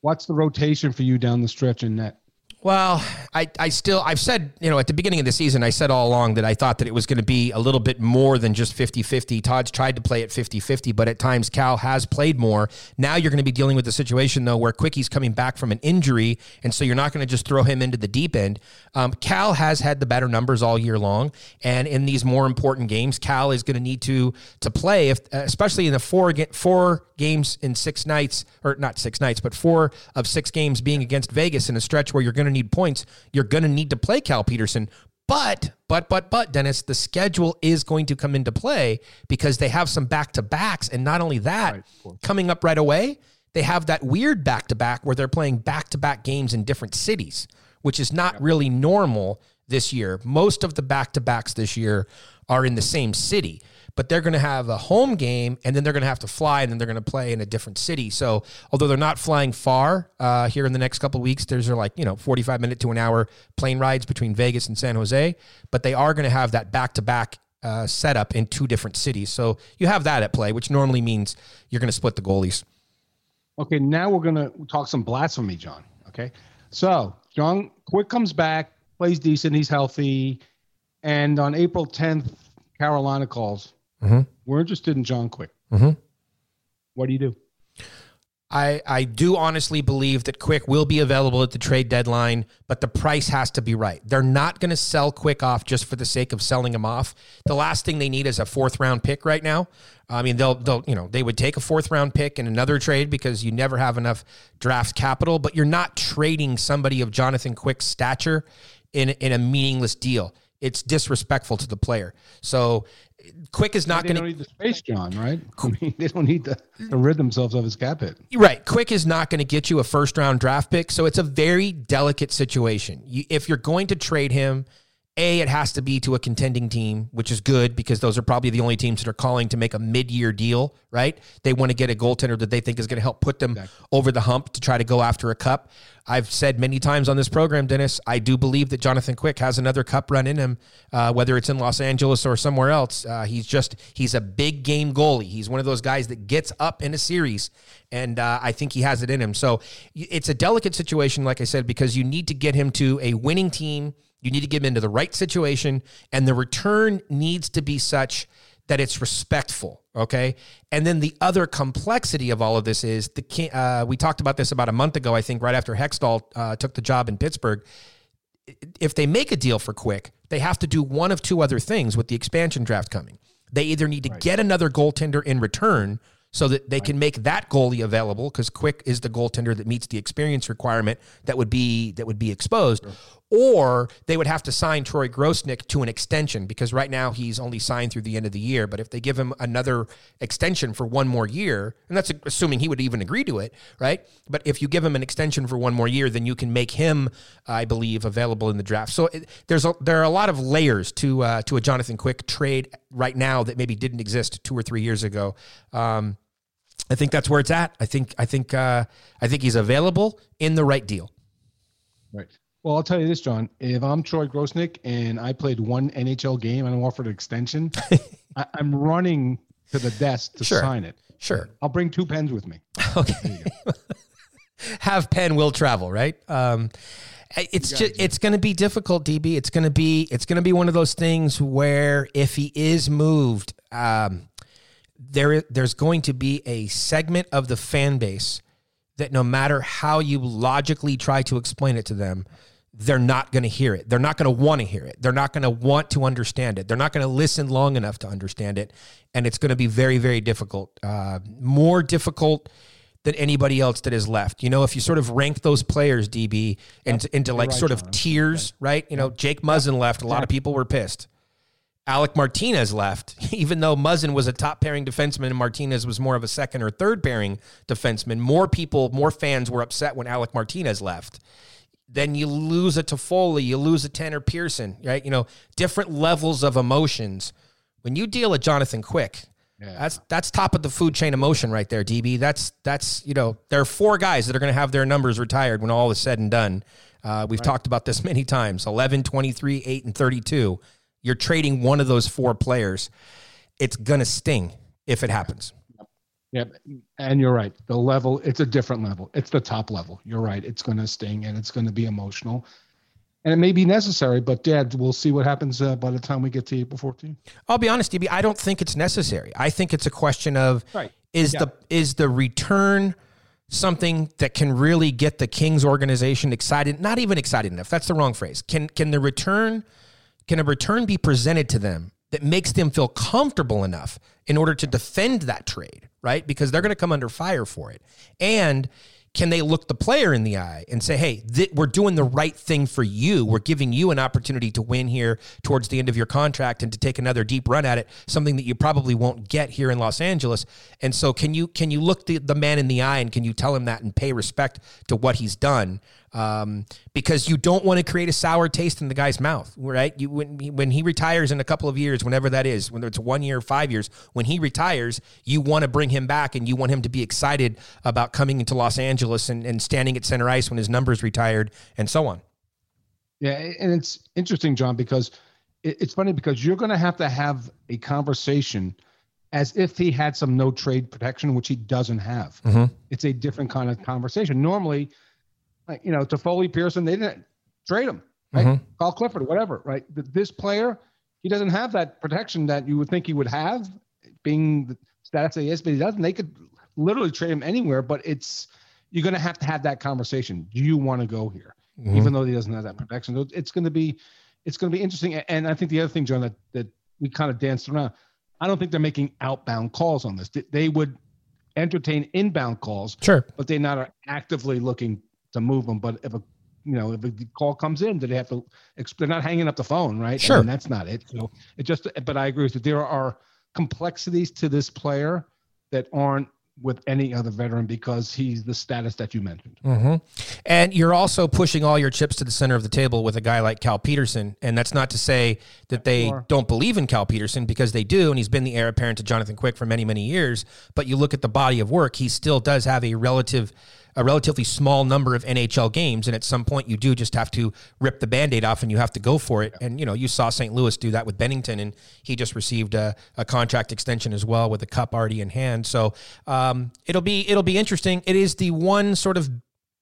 Speaker 3: what's the rotation for you down the stretch in net?
Speaker 2: Well, I, I still, I've said, you know, at the beginning of the season, I said all along that I thought that it was going to be a little bit more than just 50 50. Todd's tried to play at 50 50, but at times Cal has played more. Now you're going to be dealing with the situation, though, where Quickie's coming back from an injury. And so you're not going to just throw him into the deep end. Um, Cal has had the better numbers all year long. And in these more important games, Cal is going to need to to play, if, especially in the four, four games in six nights, or not six nights, but four of six games being against Vegas in a stretch where you're going to need points, you're going to need to play Cal Petersen. But, but, but, but, Dennis, the schedule is going to come into play because they have some back to backs. And not only that, coming up right away, they have that weird back to back where they're playing back to back games in different cities, which is not really normal this year. Most of the back to backs this year are in the same city but they're going to have a home game and then they're going to have to fly and then they're going to play in a different city. So although they're not flying far uh, here in the next couple of weeks, there's like you know 45 minute to an hour plane rides between Vegas and San Jose, but they are going to have that back to back. setup in two different cities. So you have that at play, which normally means you're going to split the goalies.
Speaker 3: Okay, now we're gonna talk some blasphemy, John. Okay, so John Quick comes back, plays decent, he's healthy, and on April 10th, Carolina calls.
Speaker 2: Mhm.
Speaker 3: We're interested in John Quick.
Speaker 2: Mhm.
Speaker 3: What do you do?
Speaker 2: I, I do honestly believe that Quick will be available at the trade deadline, but the price has to be right. They're not going to sell Quick off just for the sake of selling him off. The last thing they need is a fourth round pick right now. I mean, they'll they'll you know they would take a fourth round pick in another trade because you never have enough draft capital, but you're not trading somebody of Jonathan Quick's stature in in a meaningless deal. It's disrespectful to the player. So Quick is not going to
Speaker 3: need the space, John, right? I mean, they don't need to, to rid themselves of his cap hit.
Speaker 2: Right. Quick is not going to get you a first round draft pick. So it's a very delicate situation. You, if you're going to trade him, A, it has to be to a contending team, which is good because those are probably the only teams that are calling to make a mid year deal, right? They want to get a goaltender that they think is going to help put them over the hump to try to go after a cup. I've said many times on this program, Dennis, I do believe that Jonathan Quick has another cup run in him, uh, whether it's in Los Angeles or somewhere else. Uh, he's just, he's a big game goalie. He's one of those guys that gets up in a series, and uh, I think he has it in him. So it's a delicate situation, like I said, because you need to get him to a winning team. You need to get them into the right situation, and the return needs to be such that it's respectful. Okay. And then the other complexity of all of this is the uh, we talked about this about a month ago, I think, right after Hextall uh, took the job in Pittsburgh. If they make a deal for Quick, they have to do one of two other things with the expansion draft coming. They either need to get another goaltender in return so that they can make that goalie available because Quick is the goaltender that meets the experience requirement that would be that would be exposed, or they would have to sign Troy Grosenick to an extension because right now he's only signed through the end of the year. But if they give him another extension for one more year, and that's assuming he would even agree to it, right? But if you give him an extension for one more year, then you can make him, I believe, available in the draft. So it, there's a, there are a lot of layers to uh, to a Jonathan Quick trade right now that maybe didn't exist two or three years ago. Um, I think that's where it's at. I think I think uh, I think he's available in the right deal.
Speaker 3: Right. Well, I'll tell you this, John. If I'm Troy Grosenick and I played one NHL game and I'm offered an extension, I, I'm running to the desk to
Speaker 2: Sure.
Speaker 3: sign it.
Speaker 2: Sure.
Speaker 3: I'll bring two pens with me.
Speaker 2: Okay. Have pen will travel, right? Um, it's just it's going to be difficult, DB. It's going to be it's going to be one of those things where if he is moved, um, there there's going to be a segment of the fan base that no matter how you logically try to explain it to them, they're not going to hear it. They're not going to want to hear it. They're not going to want to understand it. They're not going to listen long enough to understand it. And it's going to be very, very difficult. Uh, more difficult than anybody else that is left. You know, if you sort of rank those players, DB, into, into like
Speaker 3: right,
Speaker 2: sort of
Speaker 3: John.
Speaker 2: tiers, right? You know, Jake Muzzin left. A lot of people were pissed. Alec Martinez left, even though Muzzin was a top pairing defenseman and Martinez was more of a second or third pairing defenseman. More people, more fans were upset when Alec Martinez left. Then you lose it Toffoli, you lose a Tanner Pearson, right? You know, different levels of emotions. When you deal with Jonathan Quick, that's that's top of the food chain emotion right there, DB. That's that's you know there are four guys that are going to have their numbers retired when all is said and done. Uh, we've talked about this many times 11, 23, 8, and 32. You're trading one of those four players. It's going to sting if it happens.
Speaker 3: Yep. And you're right. The level, it's a different level. It's the top level. You're right. It's going to sting and it's going to be emotional. And it may be necessary, but Dad, we'll see what happens uh, by the time we get to April 14th.
Speaker 2: I'll be honest, DB. I don't think it's necessary. I think it's a question of
Speaker 3: Right.
Speaker 2: is
Speaker 3: Yeah.
Speaker 2: the is the return something that can really get the Kings organization excited? Not even excited enough. That's the wrong phrase. Can can the return can a return be presented to them that makes them feel comfortable enough in order to defend that trade, right? Because they're going to come under fire for it. And can they look the player in the eye and say, hey, th- we're doing the right thing for you. We're giving you an opportunity to win here towards the end of your contract and to take another deep run at it, something that you probably won't get here in Los Angeles. And so can you can you look the, the man in the eye and can you tell him that and pay respect to what he's done? Um, because you don't want to create a sour taste in the guy's mouth, right? You when he, when he retires in a couple of years, whenever that is, whether it's one year or five years, when he retires, you want to bring him back and you want him to be excited about coming into Los Angeles and, and standing at center ice when his number's retired and so on.
Speaker 3: Yeah, and it's interesting, John, because it, it's funny because you're going to have to have a conversation as if he had some no trade protection, which he doesn't have.
Speaker 2: Mhm.
Speaker 3: It's a different kind of conversation. Normally, like you know, Toffoli Pearson, they didn't trade him, right?
Speaker 2: Mhm.
Speaker 3: Kyle Clifford, whatever, right? Th- This player, he doesn't have that protection that you would think he would have, being the status that he is, but he doesn't. They could literally trade him anywhere, but it's you're going to have to have that conversation. Do you want to go here,
Speaker 2: Mhm.
Speaker 3: even though he doesn't have that protection? So It's going to be, it's going to be interesting. And I think the other thing, John, that that we kind of danced around. I don't think they're making outbound calls on this. They- would entertain inbound calls,
Speaker 2: Sure.
Speaker 3: but they not are not actively looking to move them. But if a you know if a call comes in, do they have to? They're not hanging up the phone, right?
Speaker 2: Sure.
Speaker 3: And that's not it. So it just. But I agree with you. There are complexities to this player that aren't with any other veteran because he's the status that you mentioned.
Speaker 2: hmm And you're also pushing all your chips to the center of the table with a guy like Cal Petersen. And that's not to say that they don't believe in Cal Petersen because they do. And he's been the heir apparent to Jonathan Quick for many, many years. But you look at the body of work, he still does have a relative. A relatively small number of NHL games, and at some point you do just have to rip the band-aid off, and you have to go for it. And you know, you saw St. Louis do that with Binnington, and he just received a, a contract extension as well with a cup already in hand. So um, it'll be it'll be interesting. It is the one sort of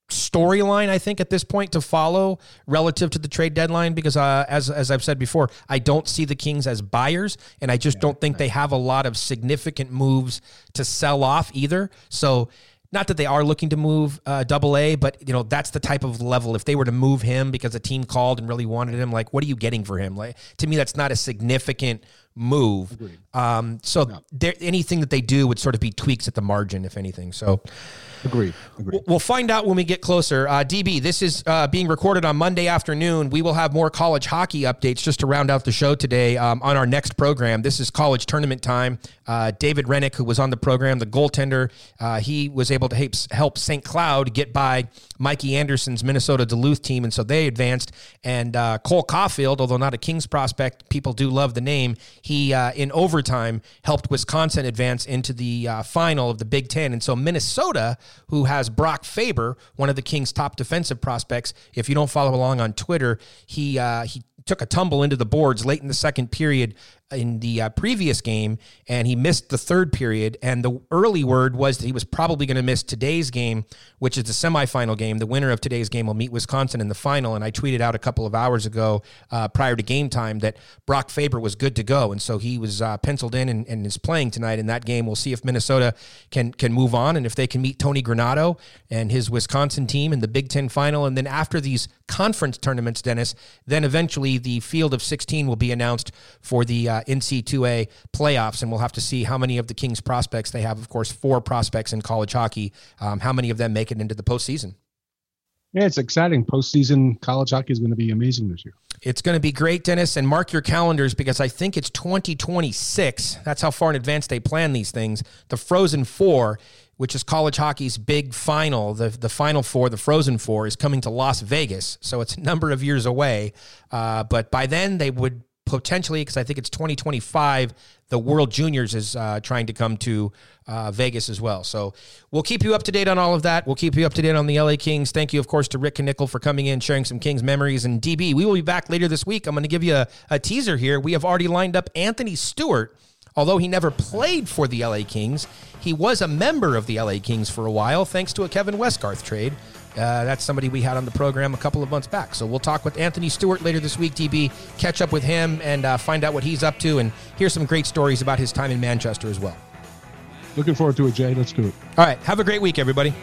Speaker 2: storyline I think at this point to follow relative to the trade deadline because uh, as as I've said before, I don't see the Kings as buyers, and I just don't think they have a lot of significant moves to sell off either. So. Not that they are looking to move uh, Double A, but you know that's the type of level. If they were to move him because a team called and really wanted him, like what are you getting for him? Like to me, that's not a significant move. Um, so there, anything that they do would sort of be tweaks at the margin, if anything. So
Speaker 3: Agreed. Agreed.
Speaker 2: We'll- We'll find out when we get closer. Uh, DB, this is uh, being recorded on Monday afternoon. We will have more college hockey updates just to round out the show today um, on our next program. This is college tournament time. Uh, David Hrenak, who was on the program, the goaltender, uh, he was able to help- St. Cloud get by Mikey Anderson's Minnesota Duluth team, and so they advanced. And uh, Cole Caufield, although not a Kings prospect, people do love the name. He, uh, in overtime, helped Wisconsin advance into the uh, final of the Big Ten. And so Minnesota, who has Brock Faber, one of the Kings' top defensive prospects, if you don't follow along on Twitter, he uh, he took a tumble into the boards late in the second period in the uh, previous game, and he missed the third period. And the early word was that he was probably going to miss today's game, which is the semifinal game. The winner of today's game will meet Wisconsin in the final. And I tweeted out a couple of hours ago, uh, prior to game time, that Brock Faber was good to go, and so he was uh, penciled in and, and is playing tonight in that game. We'll see if Minnesota can can move on and if they can meet Tony Granato and his Wisconsin team in the Big Ten final. And then after these conference tournaments, Dennis, then eventually the field of 16 will be announced for the uh, NC2A playoffs, and we'll have to see how many of the Kings prospects they have. Of course, four prospects in college hockey. Um, how many of them make it into the postseason?
Speaker 3: Yeah, it's exciting. Postseason college hockey is going to be amazing this year.
Speaker 2: It's going to be great, Dennis, and mark your calendars because I think it's 2026. That's how far in advance they plan these things. The Frozen Four, which is college hockey's big final, the, the Final Four, the Frozen Four, is coming to Las Vegas. So it's a number of years away. Uh, but by then, they would potentially, because I think it's 2025, the World Juniors is uh, trying to come to uh, Vegas as well. So we'll keep you up to date on all of that. We'll keep you up to date on the LA Kings. Thank you, of course, to Rick Knickle for coming in, sharing some Kings memories. And DB, we will be back later this week. I'm going to give you a, a teaser here. We have already lined up Anthony Stewart. Although he never played for the LA Kings, he was a member of the LA Kings for a while, thanks to a Kevin Westgarth trade. Uh, that's somebody we had on the program a couple of months back. So we'll talk with Anthony Stewart later this week, DB, catch up with him and uh, find out what he's up to and hear some great stories about his time in Manchester as well.
Speaker 3: Looking forward to it, Jay. Let's do it.
Speaker 2: All right. Have a great week, everybody.